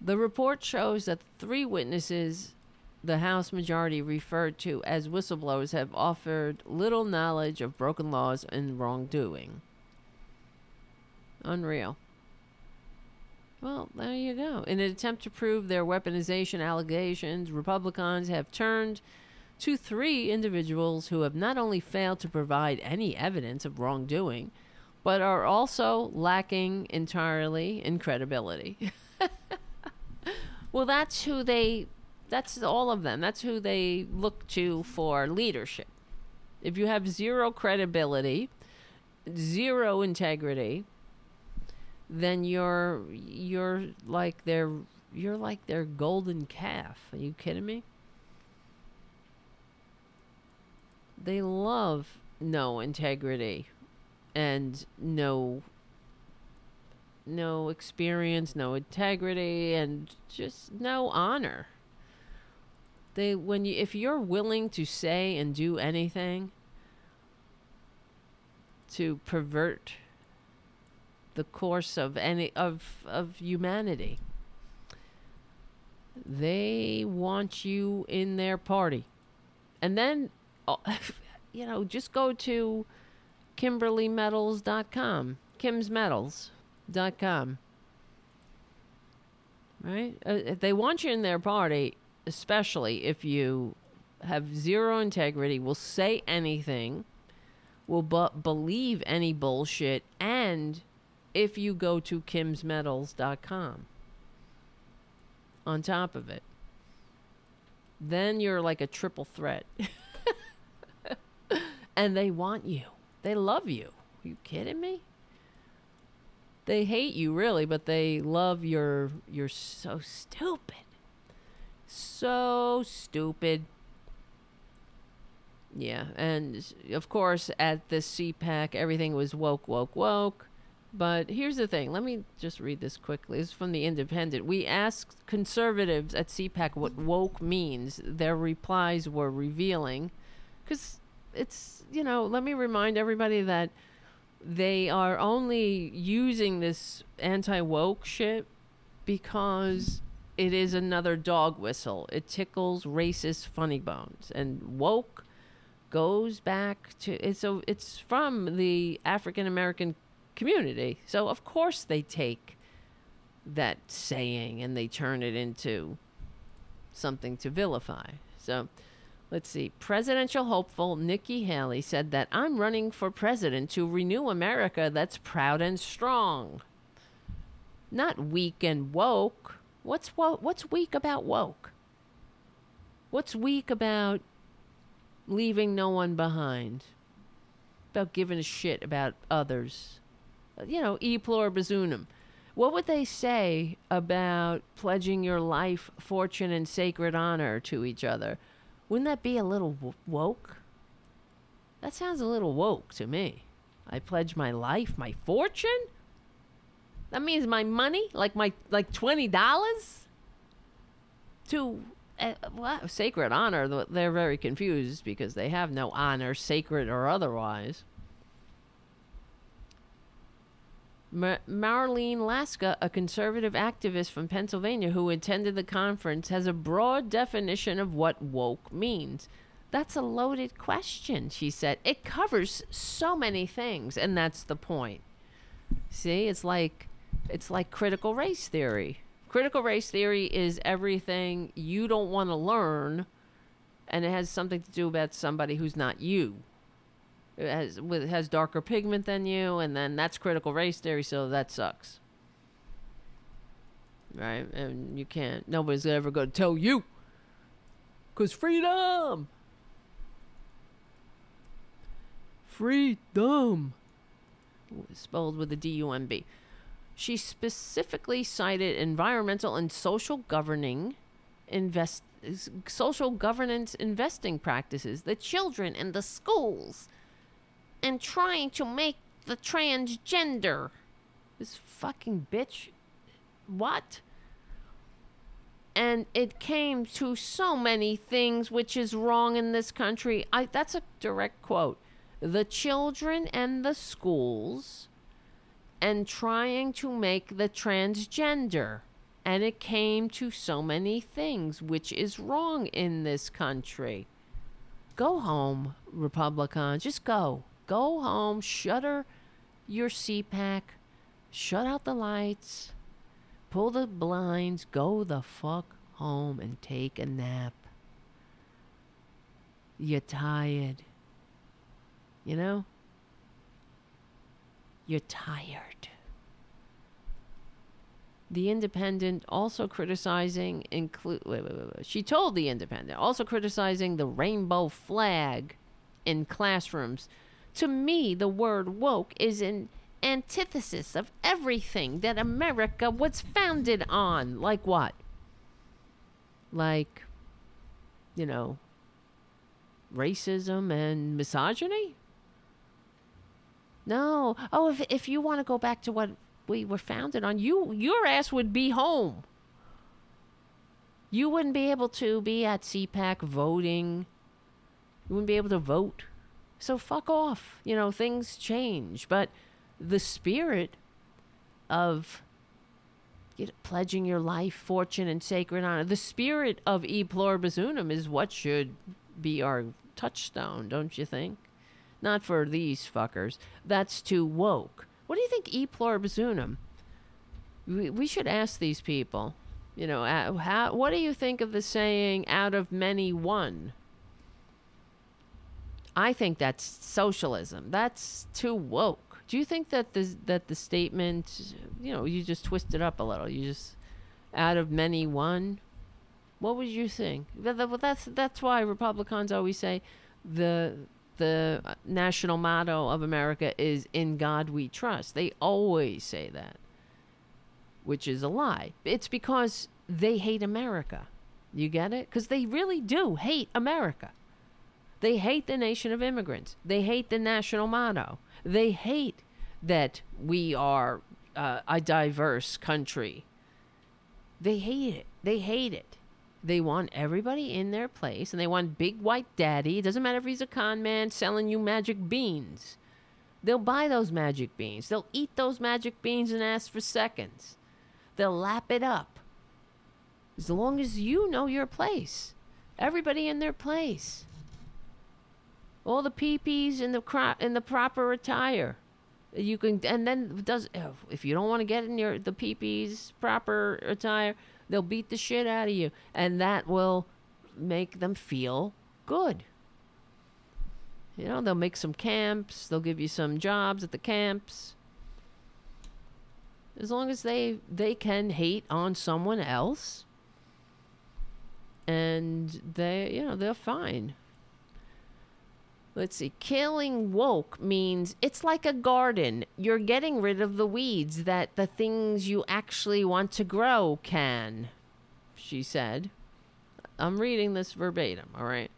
The report shows that three witnesses the House majority referred to as whistleblowers have offered little knowledge of broken laws and wrongdoing. Unreal. Well, there you go. In an attempt to prove their weaponization allegations, Republicans have turned to three individuals who have not only failed to provide any evidence of wrongdoing, but are also lacking entirely in credibility. well, that's who they, that's all of them. That's who they look to for leadership. If you have zero credibility, zero integrity, then you're you're like their you're like their golden calf. Are you kidding me? They love no integrity and no no experience, no integrity and just no honor. They when you if you're willing to say and do anything to pervert the course of any of of humanity, they want you in their party. And then you know, just go to KimberlyMetals.com, KimsMetals.com. Right? Uh, they want you in their party, especially if you have zero integrity, will say anything, will bu- believe any bullshit, and if you go to KimsMetals.com on top of it, then you're like a triple threat. and they want you. They love you. Are you kidding me? They hate you really, but they love your you're so stupid. So stupid. Yeah, and of course at the CPAC everything was woke, woke, woke. But here's the thing. Let me just read this quickly. It's from the Independent. We asked conservatives at CPAC what woke means. Their replies were revealing, because it's you know let me remind everybody that they are only using this anti woke shit because it is another dog whistle. It tickles racist funny bones, and woke goes back to it's a it's from the African American community. So of course they take that saying and they turn it into something to vilify. So let's see. Presidential hopeful Nikki Haley said that I'm running for president to renew America that's proud and strong. Not weak and woke. What's wo- what's weak about woke? What's weak about leaving no one behind? About giving a shit about others? Uh, you know, e pluribus unum. What would they say about pledging your life, fortune, and sacred honor to each other? Wouldn't that be a little woke? That sounds a little woke to me. I pledge my life, my fortune? That means my money, like my like twenty dollars, to uh, what sacred honor. They're very confused because they have no honor, sacred or otherwise. Mar- Marlene Laska, a conservative activist from Pennsylvania who attended the conference, has a broad definition of what woke means. That's a loaded question, she said. It covers so many things, and that's the point. See, it's like it's like critical race theory. Critical race theory is everything you don't want to learn, and it has something to do about somebody who's not you. Has with has darker pigment than you, and then that's critical race theory. So that sucks, right? And you can't. Nobody's ever going to tell you, cause freedom, freedom, spelled with a D U M B. She specifically cited environmental and social governing invest social governance investing practices, the children and the schools, and trying to make the transgender. This fucking bitch. What? And it came to so many things which is wrong in this country. I that's a direct quote. The children and the schools and trying to make the transgender. And it came to so many things which is wrong in this country. Go home, Republicans. Just go. Go home. Shutter your CPAC. Shut out the lights. Pull the blinds. Go the fuck home and take a nap. You're tired. You know? You're tired. The Independent also criticizing include. Wait, wait, wait, wait. She told the Independent also criticizing the rainbow flag in classrooms. To me, the word woke is an antithesis of everything that America was founded on. Like what? Like, you know, racism and misogyny? No. Oh, if if you want to go back to what we were founded on, you your ass would be home. You wouldn't be able to be at CPAC voting. You wouldn't be able to vote. So fuck off. You know, things change, but the spirit of you know, pledging your life, fortune, and sacred honor, the spirit of e pluribus unum is what should be our touchstone, don't you think? Not for these fuckers. That's too woke. What do you think e pluribus unum? We, we should ask these people. You know, how, what do you think of the saying "out of many, one"? I think that's socialism. That's too woke. Do you think that the that the statement, you know, you just twist it up a little? You just out of many, one. What would you think? That- That's that's why Republicans always say the the uh, national motto of America is "In God We Trust." They always say that, which is a lie. It's because they hate America. You get it? Because they really do hate America. They hate the nation of immigrants. They hate the national motto. They hate that we are uh, a diverse country. They hate it. They hate it. They want everybody in their place and they want big white daddy. It doesn't matter if he's a con man selling you magic beans. They'll buy those magic beans. They'll eat those magic beans and ask for seconds. They'll lap it up. As long as you know your place. Everybody in their place. All the peepees in the cro- in the proper attire. You can, and then does oh, if you don't want to get in your the PP's proper attire, they'll beat the shit out of you, and that will make them feel good. You know, they'll make some camps. They'll give you some jobs at the camps. As long as they they can hate on someone else, and they you know they're fine. Let's see. Killing woke means it's like a garden. You're getting rid of the weeds that the things you actually want to grow can, she said. I'm reading this verbatim, all right?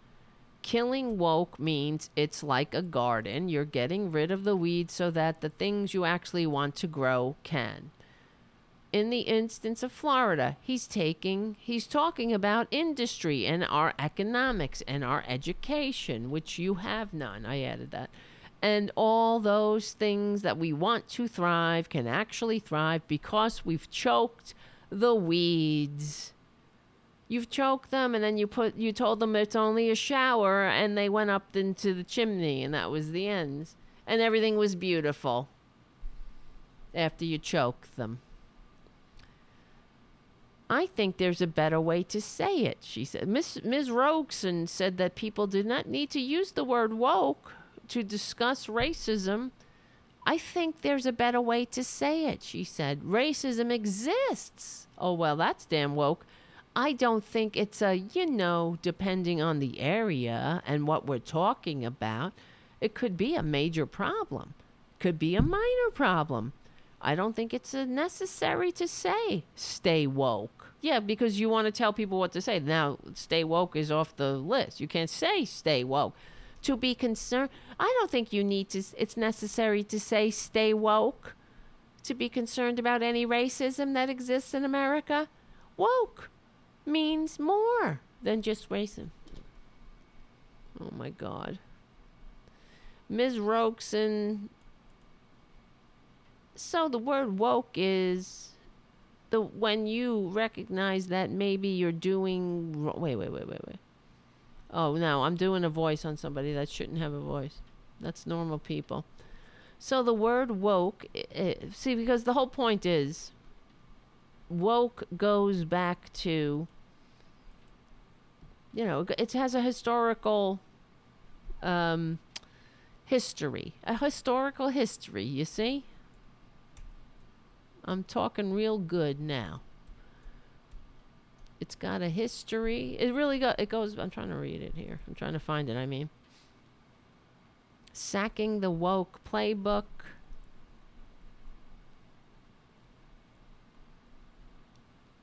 Killing woke means it's like a garden. You're getting rid of the weeds so that the things you actually want to grow can in the instance of Florida, he's taking he's talking about industry and our economics and our education, which you have none. I added that. And all those things that we want to thrive can actually thrive because we've choked the weeds. You've choked them and then you put you told them it's only a shower and they went up into the chimney and that was the end. And everything was beautiful after you choked them. I think there's a better way to say it, she said. Miss, Ms. Rogeson said that people did not need to use the word woke to discuss racism. I think there's a better way to say it, she said. Racism exists. Oh, well, that's damn woke. I don't think it's a, you know, depending on the area and what we're talking about, it could be a major problem, could be a minor problem. I don't think it's necessary to say stay woke. Yeah, because you want to tell people what to say. Now, stay woke is off the list. You can't say stay woke. To be concerned, I don't think you need to, it's necessary to say stay woke to be concerned about any racism that exists in America. Woke means more than just racism. Oh my God. Ms. Rogeson so the word woke is the when you recognize that maybe you're doing wait wait wait wait wait. Oh no i'm doing a voice on somebody that shouldn't have a voice. That's normal people. So the word woke it, see because the whole point is woke goes back to you know it has a historical um history a historical history you see I'm talking real good now. It's got a history. It really got it goes I'm trying to read it here. I'm trying to find it, I mean. Sacking the woke playbook.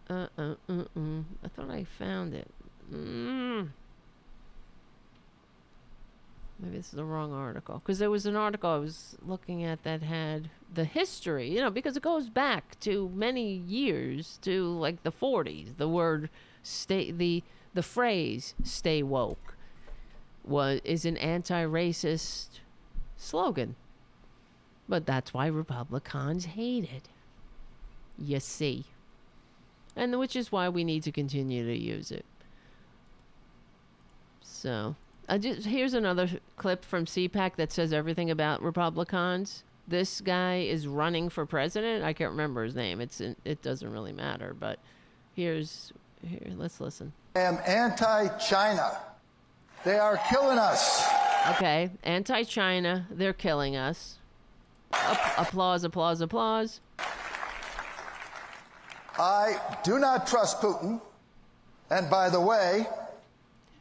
Uh uh uh uh. I thought I found it. Mm. Maybe this is the wrong article. Because there was an article I was looking at that had the history, you know, because it goes back to many years to like the 40s. The word stay, the, the phrase stay woke was, is an anti racist slogan. But that's why Republicans hate it. You see. And which is why we need to continue to use it. So uh, just, here's another clip from CPAC that says everything about Republicans. This guy is running for president. I can't remember his name. It's it doesn't really matter. But here's here. Let's listen. I am anti-China. They are killing us. Okay, anti-China. They're killing us. applause! Applause! Applause! I do not trust Putin. And by the way,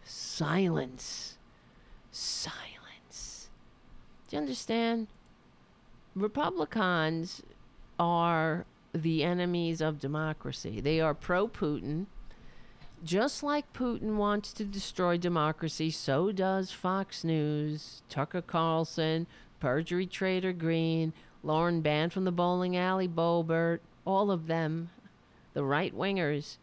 silence silence. Do you understand? Republicans are the enemies of democracy. They are pro Putin. Just like Putin wants to destroy democracy, so does Fox News, Tucker Carlson, perjury trader Greene, Lauren Banned from the bowling alley, Boebert, all of them, the right wingers,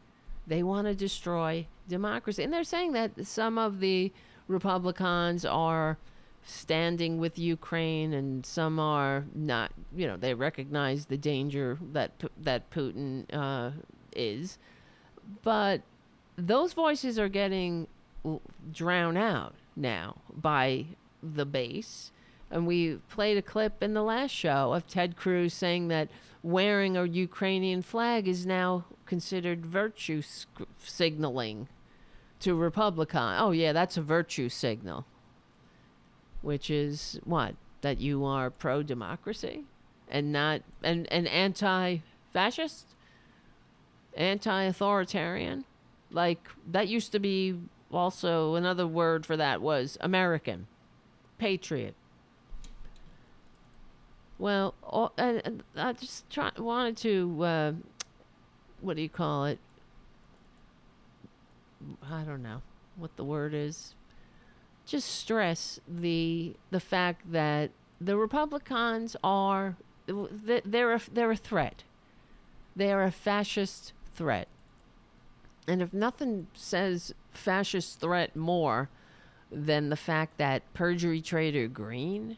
they want to destroy democracy. And they're saying that some of the Republicans are standing with Ukraine, and some are not. You know, they recognize the danger that that Putin uh, is, but those voices are getting drowned out now by the base. And we played a clip in the last show of Ted Cruz saying that wearing a Ukrainian flag is now considered virtue signaling to Republican. Oh, yeah, that's a virtue signal. Which is what? That you are pro democracy and not, and, and anti fascist? Anti authoritarian? Like, that used to be also another word for that was American, patriot. Well, and, and I just try, wanted to, uh, what do you call it? I don't know what the word is. Just stress the the fact that the Republicans are they're a, they're a threat. They are a fascist threat. And if nothing says fascist threat more than the fact that perjury trader Greene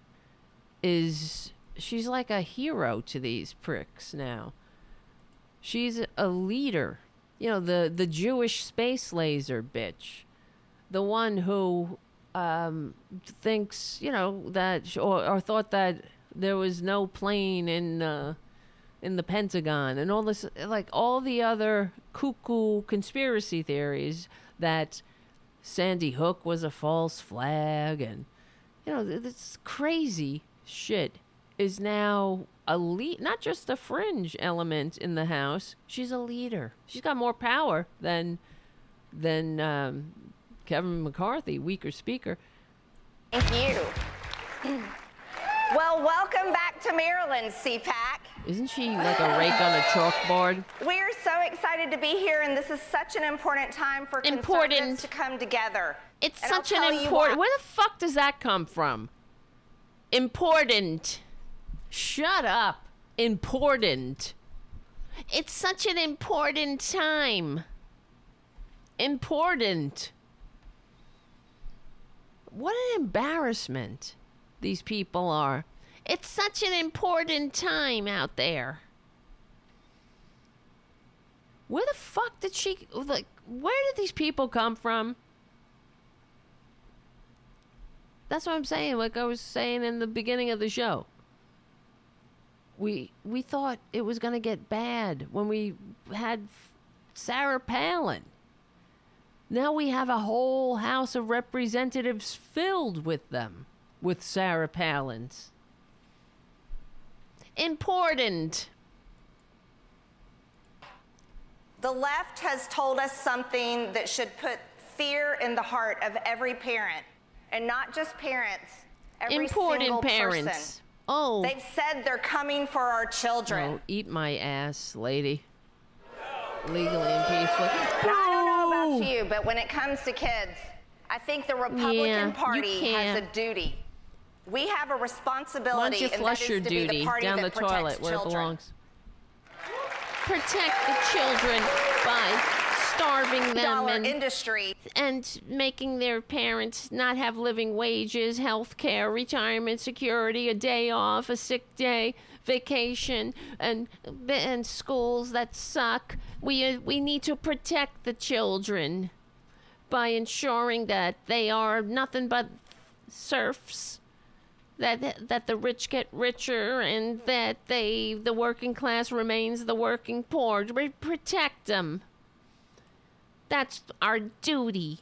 is she's like a hero to these pricks now. She's a leader. You know, the the Jewish space laser bitch. The one who um, thinks, you know, that or, or thought that there was no plane in uh, in the Pentagon and all this, like all the other cuckoo conspiracy theories that Sandy Hook was a false flag and you know this crazy shit is now a lead, not just a fringe element in the House. She's a leader. She's got more power than than um, Kevin McCarthy, weaker speaker. Thank you. Well, welcome back to Maryland, CPAC. Isn't she like a rake on a chalkboard? We're so excited to be here, and this is such an important time for Important. conservatives to come together. It's And such an important. Where the fuck does that come from? Important. Shut up. Important. It's such an important time. Important. What an embarrassment these people are. It's such an important time out there. Where the fuck did she like where did these people come from? That's what I'm saying, like I was saying in the beginning of the show. We we thought it was going to get bad when we had Sarah Palin. Now we have a whole House of Representatives filled with them, with Sarah Palins. Important. The left has told us something that should put fear in the heart of every parent, and not just parents, every Important single parents. person. Oh. They've said they're coming for our children. Eat my ass, lady. Legally and peacefully. Now, I don't know about you, but when it comes to kids, I think the Republican Yeah, Party has a duty. We have a responsibility, Why don't you and that flush your to be the duty party down that the toilet where it children. belongs? Protect the children by starving them and, industry. and making their parents not have living wages, health care, retirement security, a day off, a sick day, vacation, and and schools that suck. We uh, we need to protect the children by ensuring that they are nothing but serfs that that the rich get richer and that they the working class remains the working poor we protect them that's our duty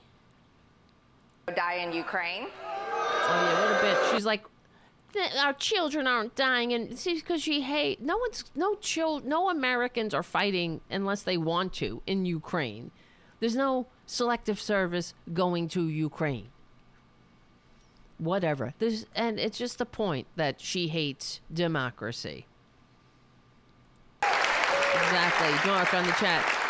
Die in Ukraine. oh yeah what a bitch she's like our children aren't dying and see because she hate no one's no child no americans are fighting unless they want to in ukraine there's no selective service going to ukraine whatever. There's, and it's just the point that she hates democracy. Exactly, Mark on the chat.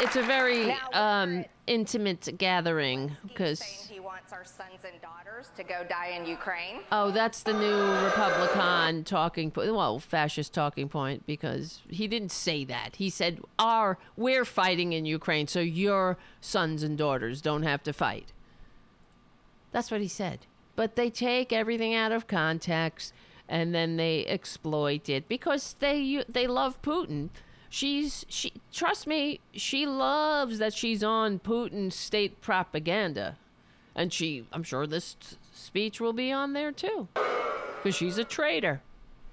It's a very um, intimate gathering because He wants our sons and daughters to go die in Ukraine. oh, that's the new Republican talking point. Well, fascist talking point because he didn't say that. He said, "Our we're fighting in Ukraine, so your sons and daughters don't have to fight." That's what he said. But they take everything out of context and then they exploit it because they they love Putin. She's she trust me, she loves that she's on Putin's state propaganda. And she I'm sure this t- speech will be on there too. Because she's a traitor.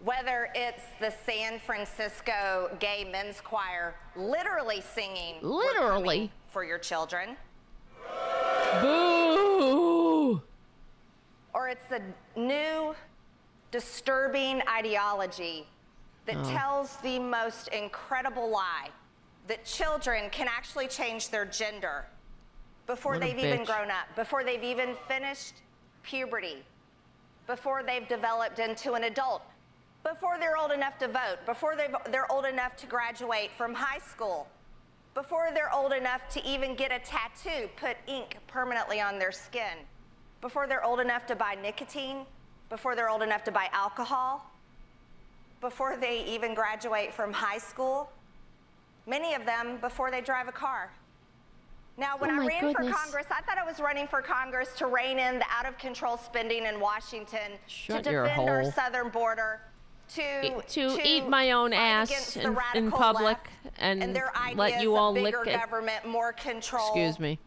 Whether it's the San Francisco Gay Men's Choir literally singing Literally? for your children, Boo! or it's a new disturbing ideology that Oh. tells the most incredible lie that children can actually change their gender before What they've even grown up, before they've even finished puberty, before they've developed into an adult, before they're old enough to vote, before they're old enough to graduate from high school, before they're old enough to even get a tattoo, put ink permanently on their skin, before they're old enough to buy nicotine, before they're old enough to buy alcohol, before they even graduate from high school, many of them before they drive a car. Now, when Oh I ran goodness. for Congress, I thought I was running for Congress to rein in the out of control spending in Washington, Shut to defend our southern border, to, E- to eat my own ass in, in public and, and their let you of all lick bigger it. government, more control. Excuse me.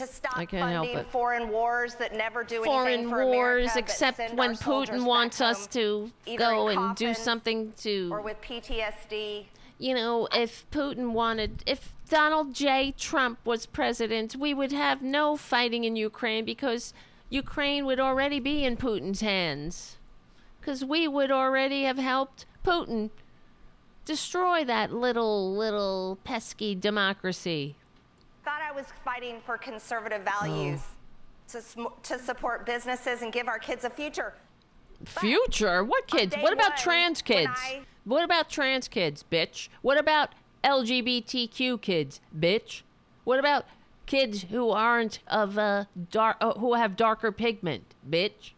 To stop funding foreign wars that never do Foreign anything for wars, America, except when Putin wants us to go and do something to or with PTSD. you know, if Putin wanted, if Donald J. Trump was president, we would have no fighting in Ukraine because Ukraine would already be in Putin's hands. Because we would already have helped Putin destroy that little, little pesky democracy. Thought I was fighting for conservative values to, to support businesses and give our kids a future. Future? What kids? What about trans kids? I- What about trans kids, bitch? What about LGBTQ kids, bitch? What about kids who aren't of uh, dark, uh, who have darker pigment, bitch?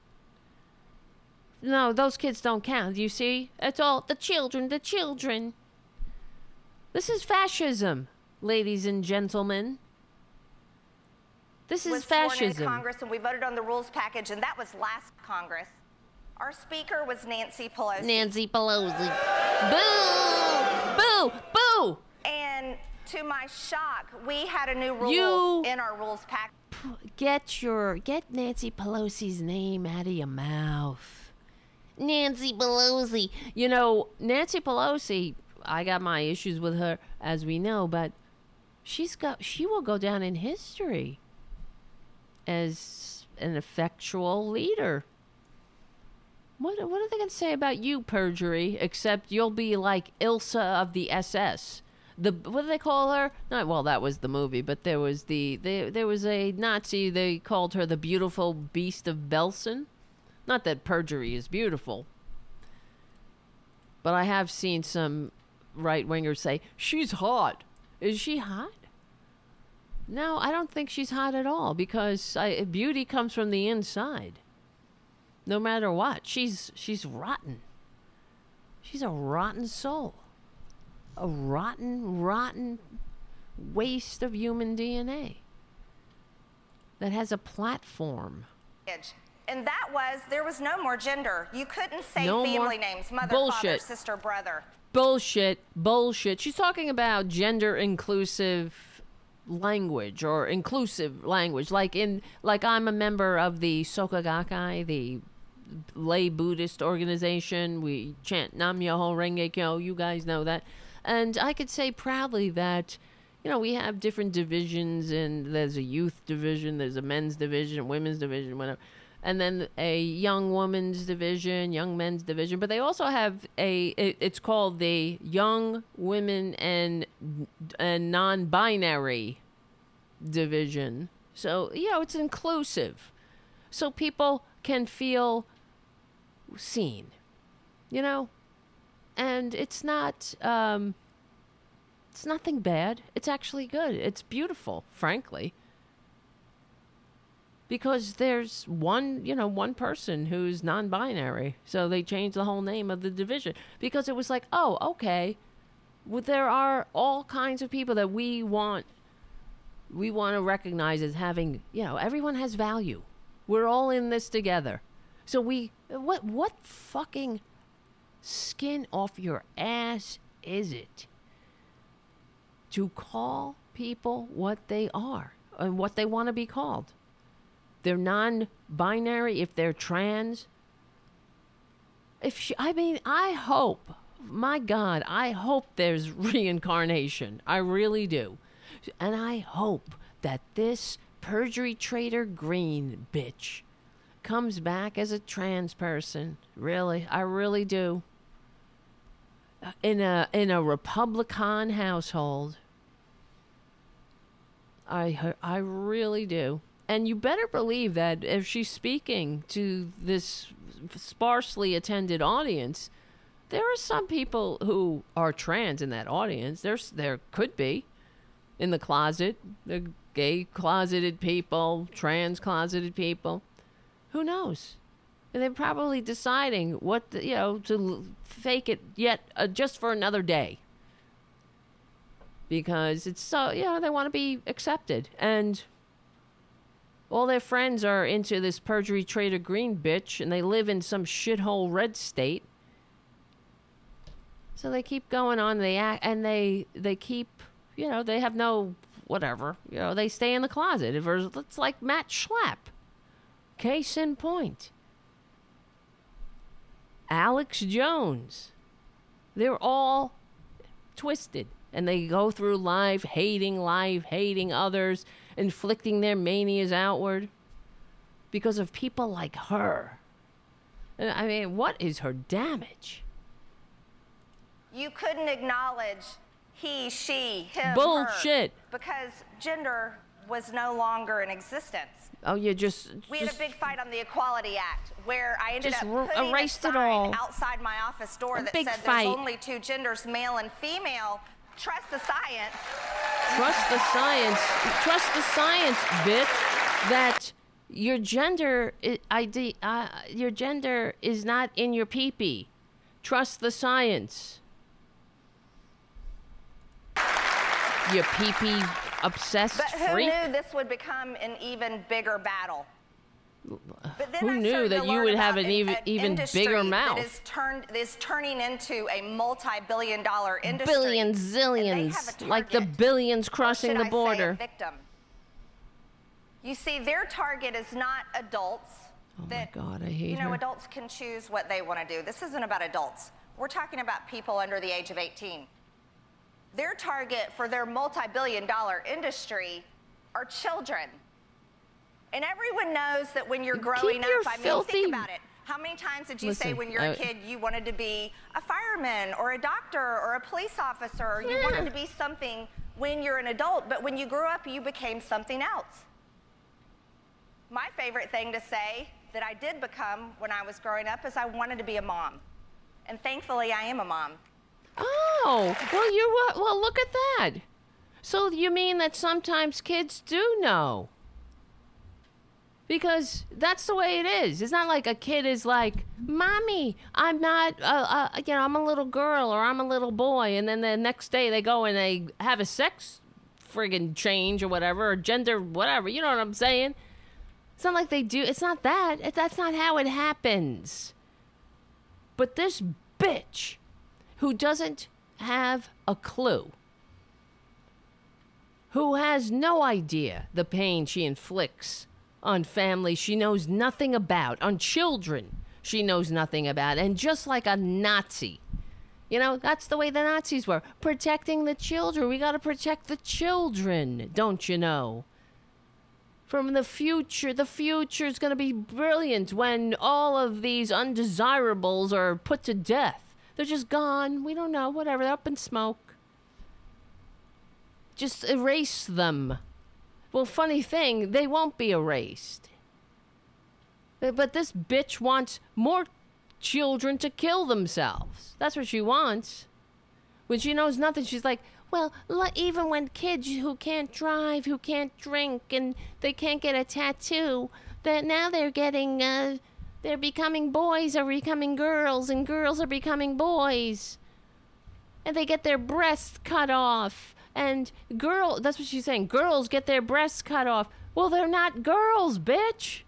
No, those kids don't count. You see, it's all the children, the children. This is fascism, ladies and gentlemen. This is was sworn in fascism. Congress and we voted on the rules package, and that was last Congress. Our speaker was Nancy Pelosi. Nancy Pelosi. Boo! Boo! Boo! And to my shock, we had a new rule You- in our rules package. Get your get Nancy Pelosi's name out of your mouth. Nancy Pelosi. You know, Nancy Pelosi, I got my issues with her as we know, but she's got she will go down in history as an effectual leader. What what are they going to say about you, perjury? Except you'll be like Ilsa of the SS. The what do they call her? Not well, that was the movie, but there was the there, there was a Nazi. They called her the beautiful beast of Belsen. Not that perjury is beautiful, but I have seen some right wingers say she's hot. Is she hot? No, I don't think she's hot at all because I, beauty comes from the inside. No matter what, she's she's rotten. She's a rotten soul. A rotten, rotten waste of human DNA that has a platform. And that was, there was no more gender. You couldn't say No family names mother, father, sister, brother. Bullshit, bullshit. She's talking about gender inclusive language or inclusive language like in like I'm a member of the Soka Gakkai, the lay Buddhist organization. We chant Nam Myoho Renge Kyo. You guys know that. And I could say proudly that you know, we have different divisions and there's a youth division, there's a men's division, women's division, whatever. And then a young women's division, young men's division, but they also have a it, it's called the young women and and non-binary division. So, you know, it's inclusive. So people can feel seen. You know? And it's not um it's nothing bad. It's actually good. It's beautiful, frankly. Because there's one, you know, one person who's non binary. So they changed the whole name of the division. Because it was like, oh, okay. Well, there are all kinds of people that we want we want to recognize as having, you know, everyone has value. We're all in this together. So we what what fucking skin off your ass is it to call people what they are and what they want to be called? They're non binary if they're trans. if she, I mean, I hope, my God, I hope there's reincarnation. I really do. And I hope that this perjury trader Greene bitch comes back as a trans person. Really, I really do. In a in a Republican household. I I really do. And you better believe that if she's speaking to this sparsely attended audience, there are some people who are trans in that audience. There's there could be in the closet, the gay closeted people, trans closeted people. Who knows? And they're probably deciding what the, you know to fake it yet uh, just for another day because it's so you know they want to be accepted and all their friends are into this perjury trader Greene bitch and they live in some shithole red state. So they keep going on they act and they they keep you know they have no whatever you know they stay in the closet. It's like matt schlapp. Case in point. Alex jones. They're all twisted and they go through life hating life, hating others, inflicting their manias outward because of people like her. I mean, what is her damage? You couldn't acknowledge he, she, him, Bullshit. her, because gender was no longer in existence. Oh, you just. We just, had a big fight on the Equality Act where I ended just up putting erased a it all. outside my office door A that said fight. there's only two genders, male and female. Trust the science. Trust the science. Trust the science, bitch. That your gender ID, uh, your gender is not in your peepee. Trust the science. You peepee obsessed But who freak. knew this would become an even bigger battle? But then Who knew that you would have an even- even bigger mouth. is turned is turning into a multi-billion-dollar industry. Billions, And they have zillions, like the billions crossing the I say a border. victim. You see, their target is not adults. Oh my that, God, I hate You know, her. adults can choose what they want to do. This isn't about adults. We're talking about people under the age of 18. Their target for their multi-billion dollar industry are children. And everyone knows that when you're growing up, I mean, filthy- think about it. How many times did you say when you're a I- kid you wanted to be a fireman or a doctor or a police officer or you wanted to be something when you're an adult, but when you grew up, you became something else? My favorite thing to say that I did become when I was growing up is I wanted to be a mom. And thankfully, I am a mom. Oh, well, you well look at that. So you mean that sometimes kids do know? Because that's the way it is. It's not like a kid is like, "Mommy, I'm not, uh, uh, you know, I'm a little girl or I'm a little boy," and then the next day they go and they have a sex friggin' change or whatever or gender whatever. You know what I'm saying? It's not like they do. It's not that. It, that's not how it happens. But this bitch who doesn't have a clue, who has no idea the pain she inflicts on family she knows nothing about, on children she knows nothing about, and just like a Nazi. You know, that's the way the Nazis were protecting the children. We got to protect the children, don't you know? From the future, the future is going to be brilliant when all of these undesirables are put to death. They're just gone. We don't know. Whatever. They're up in smoke. Just erase them. Well, funny thing, they won't be erased. But this bitch wants more children to kill themselves. That's what she wants. When she knows nothing, she's like, well, even when kids who can't drive, who can't drink, and they can't get a tattoo, that now they're getting, uh, they're becoming boys or becoming girls, and girls are becoming boys. And they get their breasts cut off. And girl, that's what she's saying. Girls get their breasts cut off. Well, they're not girls, bitch.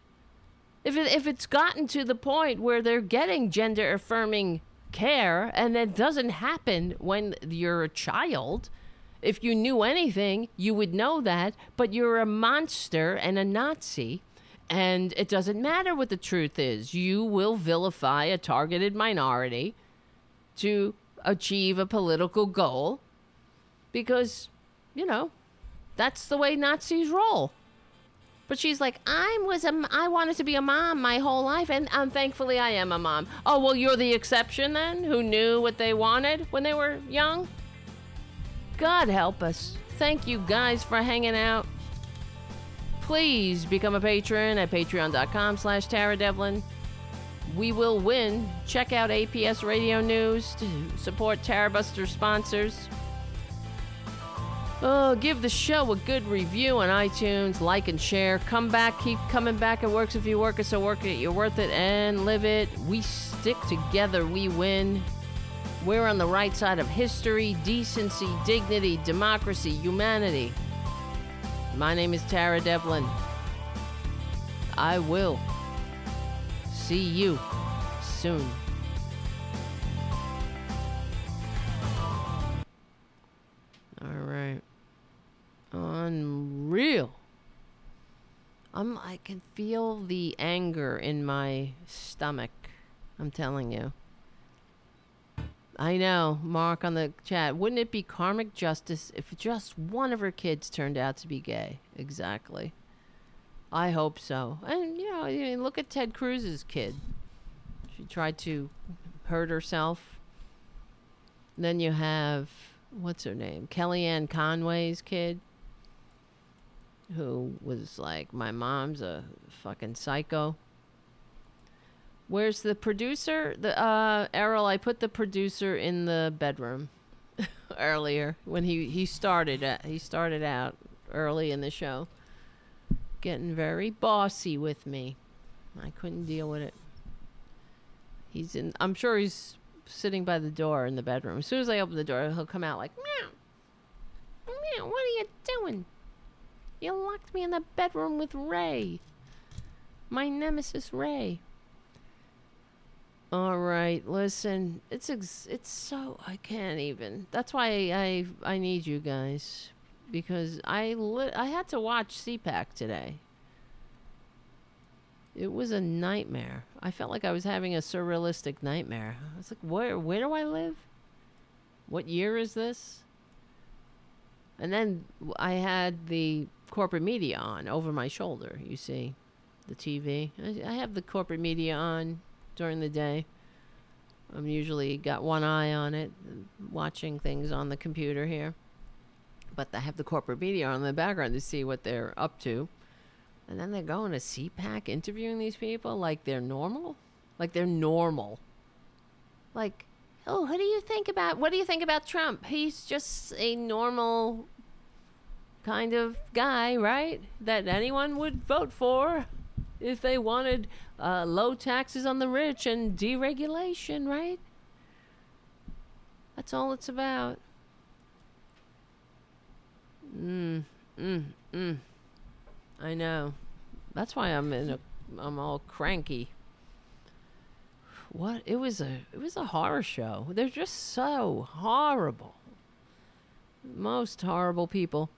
If it, if it's gotten to the point where they're getting gender affirming care and that doesn't happen when you're a child, if you knew anything, you would know that, but you're a monster and a Nazi And it doesn't matter what the truth is. You will vilify a targeted minority to achieve a political goal because, you know, that's the way Nazis roll. But she's like, I was a, I wanted to be a mom my whole life, and um, thankfully I am a mom. Oh well, you're the exception then, who knew what they wanted when they were young. God help us. Thank you guys for hanging out. Please become a patron at patreon.com slash Tara Dublin. We will win. Check out APS Radio News to support Tara Buster sponsors. Oh, give the show a good review on iTunes, like and share. Come back, keep coming back. It works if you work it, so work it. You're worth it and live it. We stick together, we win. We're on the right side of history, decency, dignity, democracy, humanity. My name is Tara Dublin. I will see you soon. All right. Unreal. I'm I can feel the anger in my stomach. I'm telling you. I know, Mark on the chat. Wouldn't it be karmic justice if just one of her kids turned out to be gay? Exactly. I hope so. And you know, look at Ted Cruz's kid. She tried to hurt herself. Then you have what's her name? Kellyanne Conway's kid who was like my mom's a fucking psycho. Where's the producer? The uh Errol, I put the producer in the bedroom earlier when he he started at, he started out early in the show getting very bossy with me. I couldn't deal with it. He's in I'm sure he's sitting by the door in the bedroom. As soon as I open the door, he'll come out like meow. Meow, what are you doing? You locked me in the bedroom with Ray. My nemesis Ray. All right, listen. It's it's so I can't even. That's why I I need you guys because I I had to watch CPAC today. It was a nightmare. I felt like I was having a surrealistic nightmare. I was like, where where do I live? What year is this? And then I had the corporate media on over my shoulder, you see, the TV. I, I have the corporate media on during the day. I'm usually got one eye on it, watching things on the computer here. But I have the corporate media on in the background to see what they're up to. And then they're going to CPAC interviewing these people like they're normal? Like they're normal. Like, oh, who do you think about? What do you think about Trump? He's just a normal kind of guy, right? That anyone would vote for if they wanted uh, low taxes on the rich and deregulation, right? That's all it's about. Mm, mm, mm. I know. That's why I'm in a. I'm all cranky. What? It was a. It was a horror show. They're just so horrible. Most horrible people.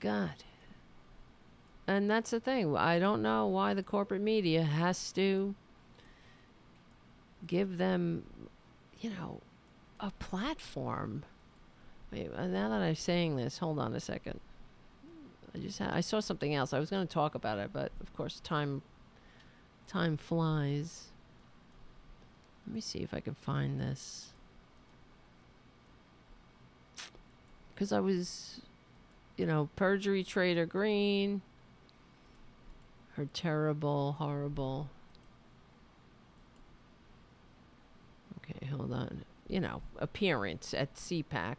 God. And that's the thing. I don't know why the corporate media has to give them, you know, a platform. Wait, uh, now that I'm saying this, hold on a second. I just I saw something else. I was going to talk about it, but of course time time flies. Let me see if I can find this. Cuz I was you know, perjury trader Greene. Her terrible, horrible. Okay, hold on. You know, appearance at CPAC.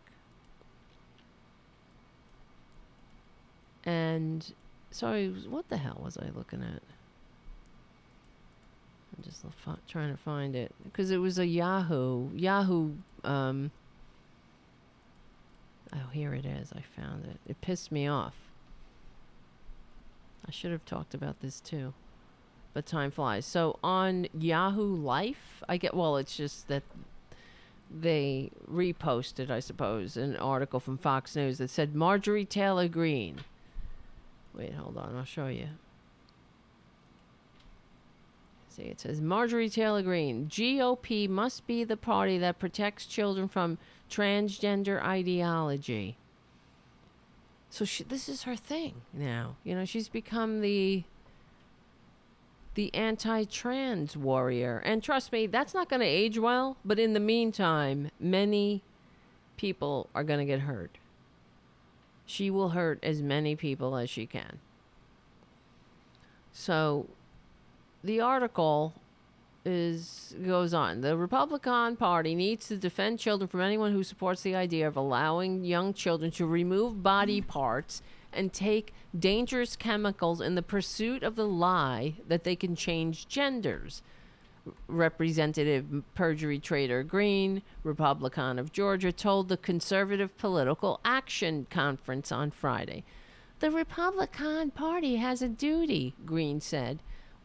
And so I was, what the hell was I looking at? I'm just trying to find it because it was a Yahoo Yahoo. Um, oh, here it is. I found it. It pissed me off. I should have talked about this too, but time flies. So on Yahoo Life, I get well. It's just that they reposted, I suppose, an article from Fox News that said Marjorie Taylor Greene. Wait, hold on. I'll show you. See, it says Marjorie Taylor Greene, GOP must be the party that protects children from transgender ideology. So she, this is her thing now. You know, she's become the the anti-trans warrior. And trust me, that's not going to age well, but in the meantime, many people are going to get hurt. She will hurt as many people as she can. So the article is goes on. The Republican Party needs to defend children from anyone who supports the idea of allowing young children to remove body mm. parts and take dangerous chemicals in the pursuit of the lie that they can change genders. Representative Perjury Trader Greene, Republican of Georgia, told the Conservative Political Action Conference on Friday. The Republican Party has a duty, Greene said.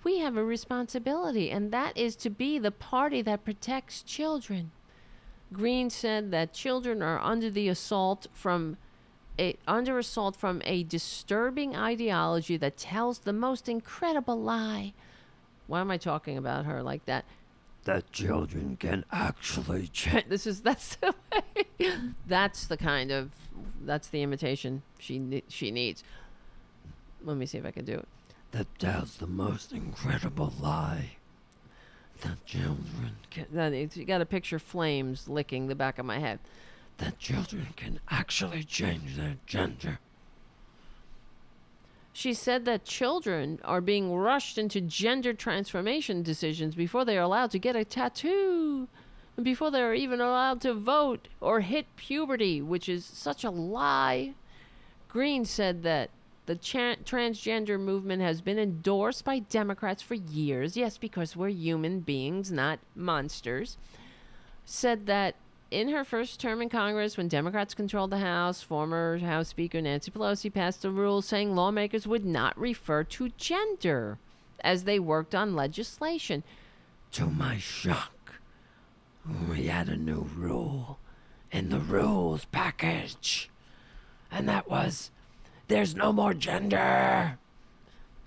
We have a responsibility, and that is to be the party that protects children. Greene said that children are under the assault from a, under assault from a disturbing ideology that tells the most incredible lie. Why am I talking about her like that? That children can actually change. This is that's the way. that's the kind of that's the imitation she she needs. Let me see if I can do it. That tells the most incredible lie. That children can. You got to picture flames licking the back of my head. That children can actually change their gender. She said that children are being rushed into gender transformation decisions before they are allowed to get a tattoo, before they are even allowed to vote or hit puberty, which is such a lie. Greene said that the cha- transgender movement has been endorsed by Democrats for years. Yes, because we're human beings, not monsters. Said that in her first term in Congress, when Democrats controlled the House, former House Speaker Nancy Pelosi passed a rule saying lawmakers would not refer to gender as they worked on legislation. To my shock, we had a new rule in the rules package, and that was there's no more gender.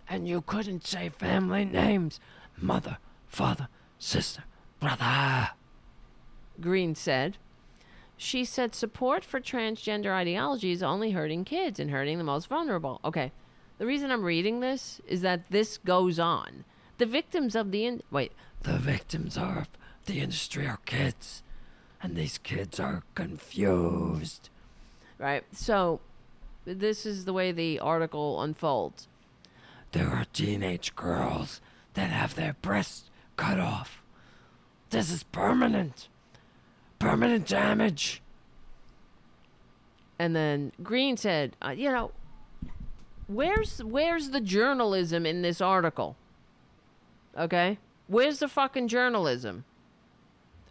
And you couldn't say family names mother, father, sister, brother. Greene said. She said support for transgender ideology is only hurting kids and hurting the most vulnerable. Okay. The reason I'm reading this is that this goes on. The victims of the in- wait, the victims of the industry are kids, and these kids are confused. Right. So, this is the way the article unfolds. There are teenage girls that have their breasts cut off. This is permanent permanent damage. And then Greene said, uh, you know, where's where's the journalism in this article? Okay? Where's the fucking journalism?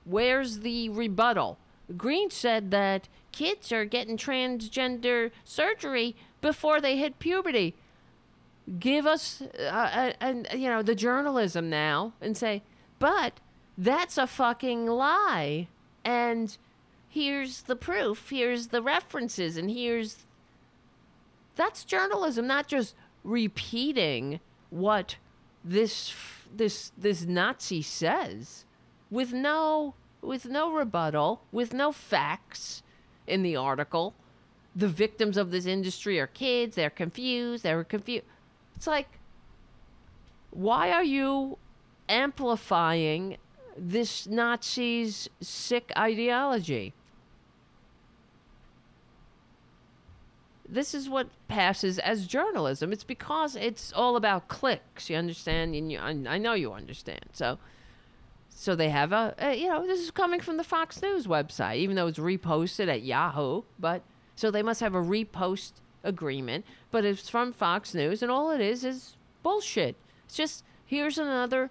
Where's the rebuttal? Greene said that kids are getting transgender surgery before they hit puberty. Give us, uh, uh, you know, the journalism now and say, but that's a fucking lie. And here's the proof. Here's the references. And here's that's journalism not just repeating what this this this nazi says with no with no rebuttal with no facts in the article the victims of this industry are kids they're confused they're confused it's like why are you amplifying this Nazi's sick ideology. This is what passes as journalism. It's because it's all about clicks. You understand? And you, I know you understand. So, so they have a, a, you know, this is coming from the Fox News website, even though it's reposted at Yahoo. But so they must have a repost agreement. But it's from Fox News, and all it is is bullshit. It's just here's another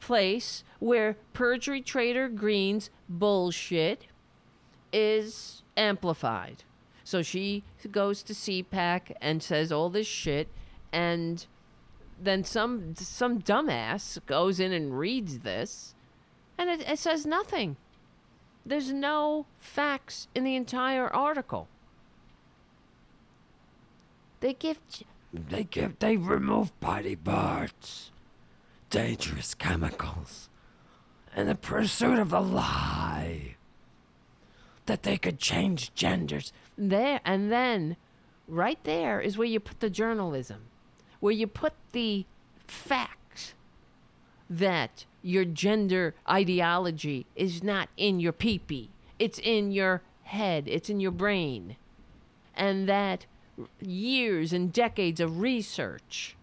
place where perjury trader Greene's bullshit is amplified. So she goes to CPAC and says all this shit, and then some some dumbass goes in and reads this, and it, it says nothing. There's no facts in the entire article. They give. They give. They remove body parts dangerous chemicals in the pursuit of the lie that they could change genders. There and then right there is where you put the journalism, where you put the facts that your gender ideology is not in your peepee. It's in your head, it's in your brain. And that years and decades of research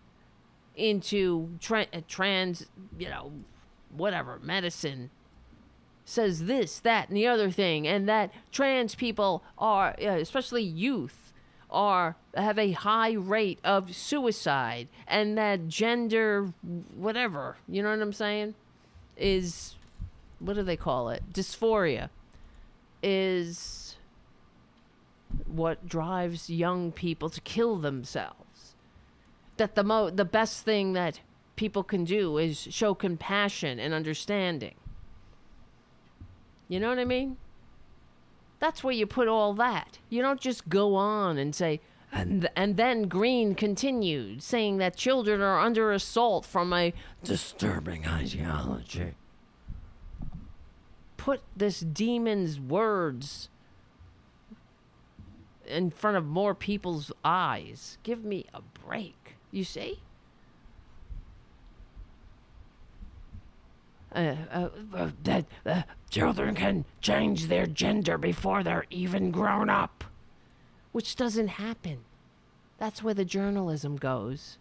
into tra- trans, you know, whatever, medicine says this, that, and the other thing, and that trans people are, uh, especially youth, are have a high rate of suicide, and that gender, whatever, you know what I'm saying, is what do they call it? Dysphoria is what drives young people to kill themselves. That the mo the best thing that people can do is show compassion and understanding. You know what I mean? That's where you put all that. You don't just go on and say, and, and then Greene continued, saying that children are under assault from a disturbing ideology. Put this demon's words in front of more people's eyes. Give me a break. You see? Uh, uh, uh, Uh, uh, uh, that uh, children can change their gender before they're even grown up. Which doesn't happen. That's where the journalism goes.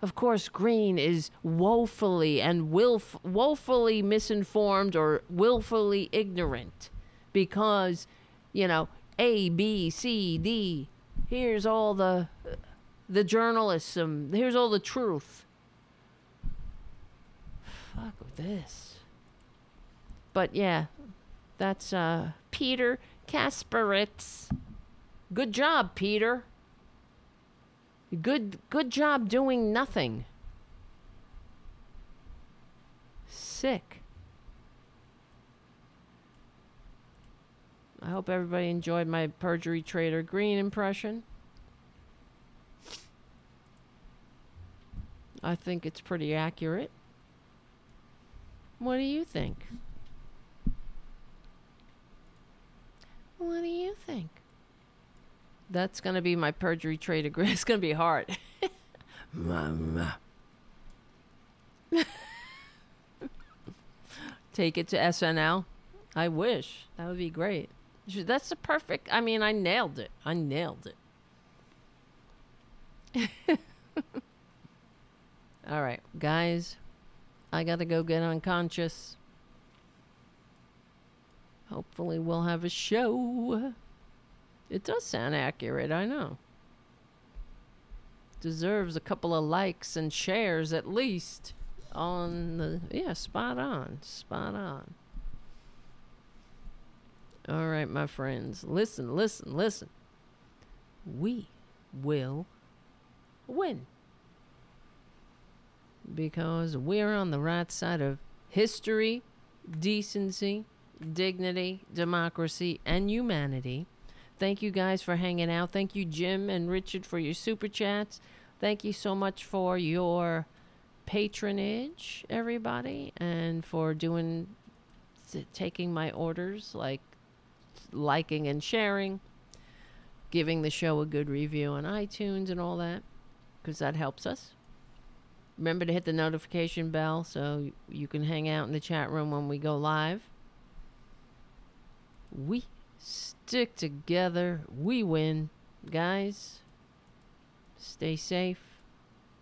Of course, Greene is woefully and wilf- woefully misinformed or willfully ignorant because, you know, A, B, C, D. Here's all the the journalism. Here's all the truth. Fuck with this. But yeah, that's uh Peter Kasparitz. Good job, Peter. Good good job doing nothing. Sick. I hope everybody enjoyed my perjury trader Greene impression. I think it's pretty accurate. What do you think? What do you think? That's gonna be my perjury trade agreement. It's gonna be hard. Mama. Take it to SNL. I wish that would be great. That's the perfect. I mean, I nailed it. I nailed it. All right, guys. I gotta go get unconscious. Hopefully, we'll have a show. It does sound accurate, I know. Deserves a couple of likes and shares at least on the. Yeah, spot on. Spot on. All right, my friends. Listen, listen, listen. We will win. Because we're on the right side of history, decency, dignity, democracy, and humanity. Thank you guys for hanging out. Thank you, Jim and Richard, for your super chats. Thank you so much for your patronage, everybody, and for doing, taking my orders, like liking and sharing, giving the show a good review on iTunes and all that, because that helps us. Remember to hit the notification bell so you can hang out in the chat room when we go live. We stick together. We win. Guys, stay safe,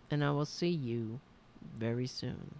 and I will see you very soon.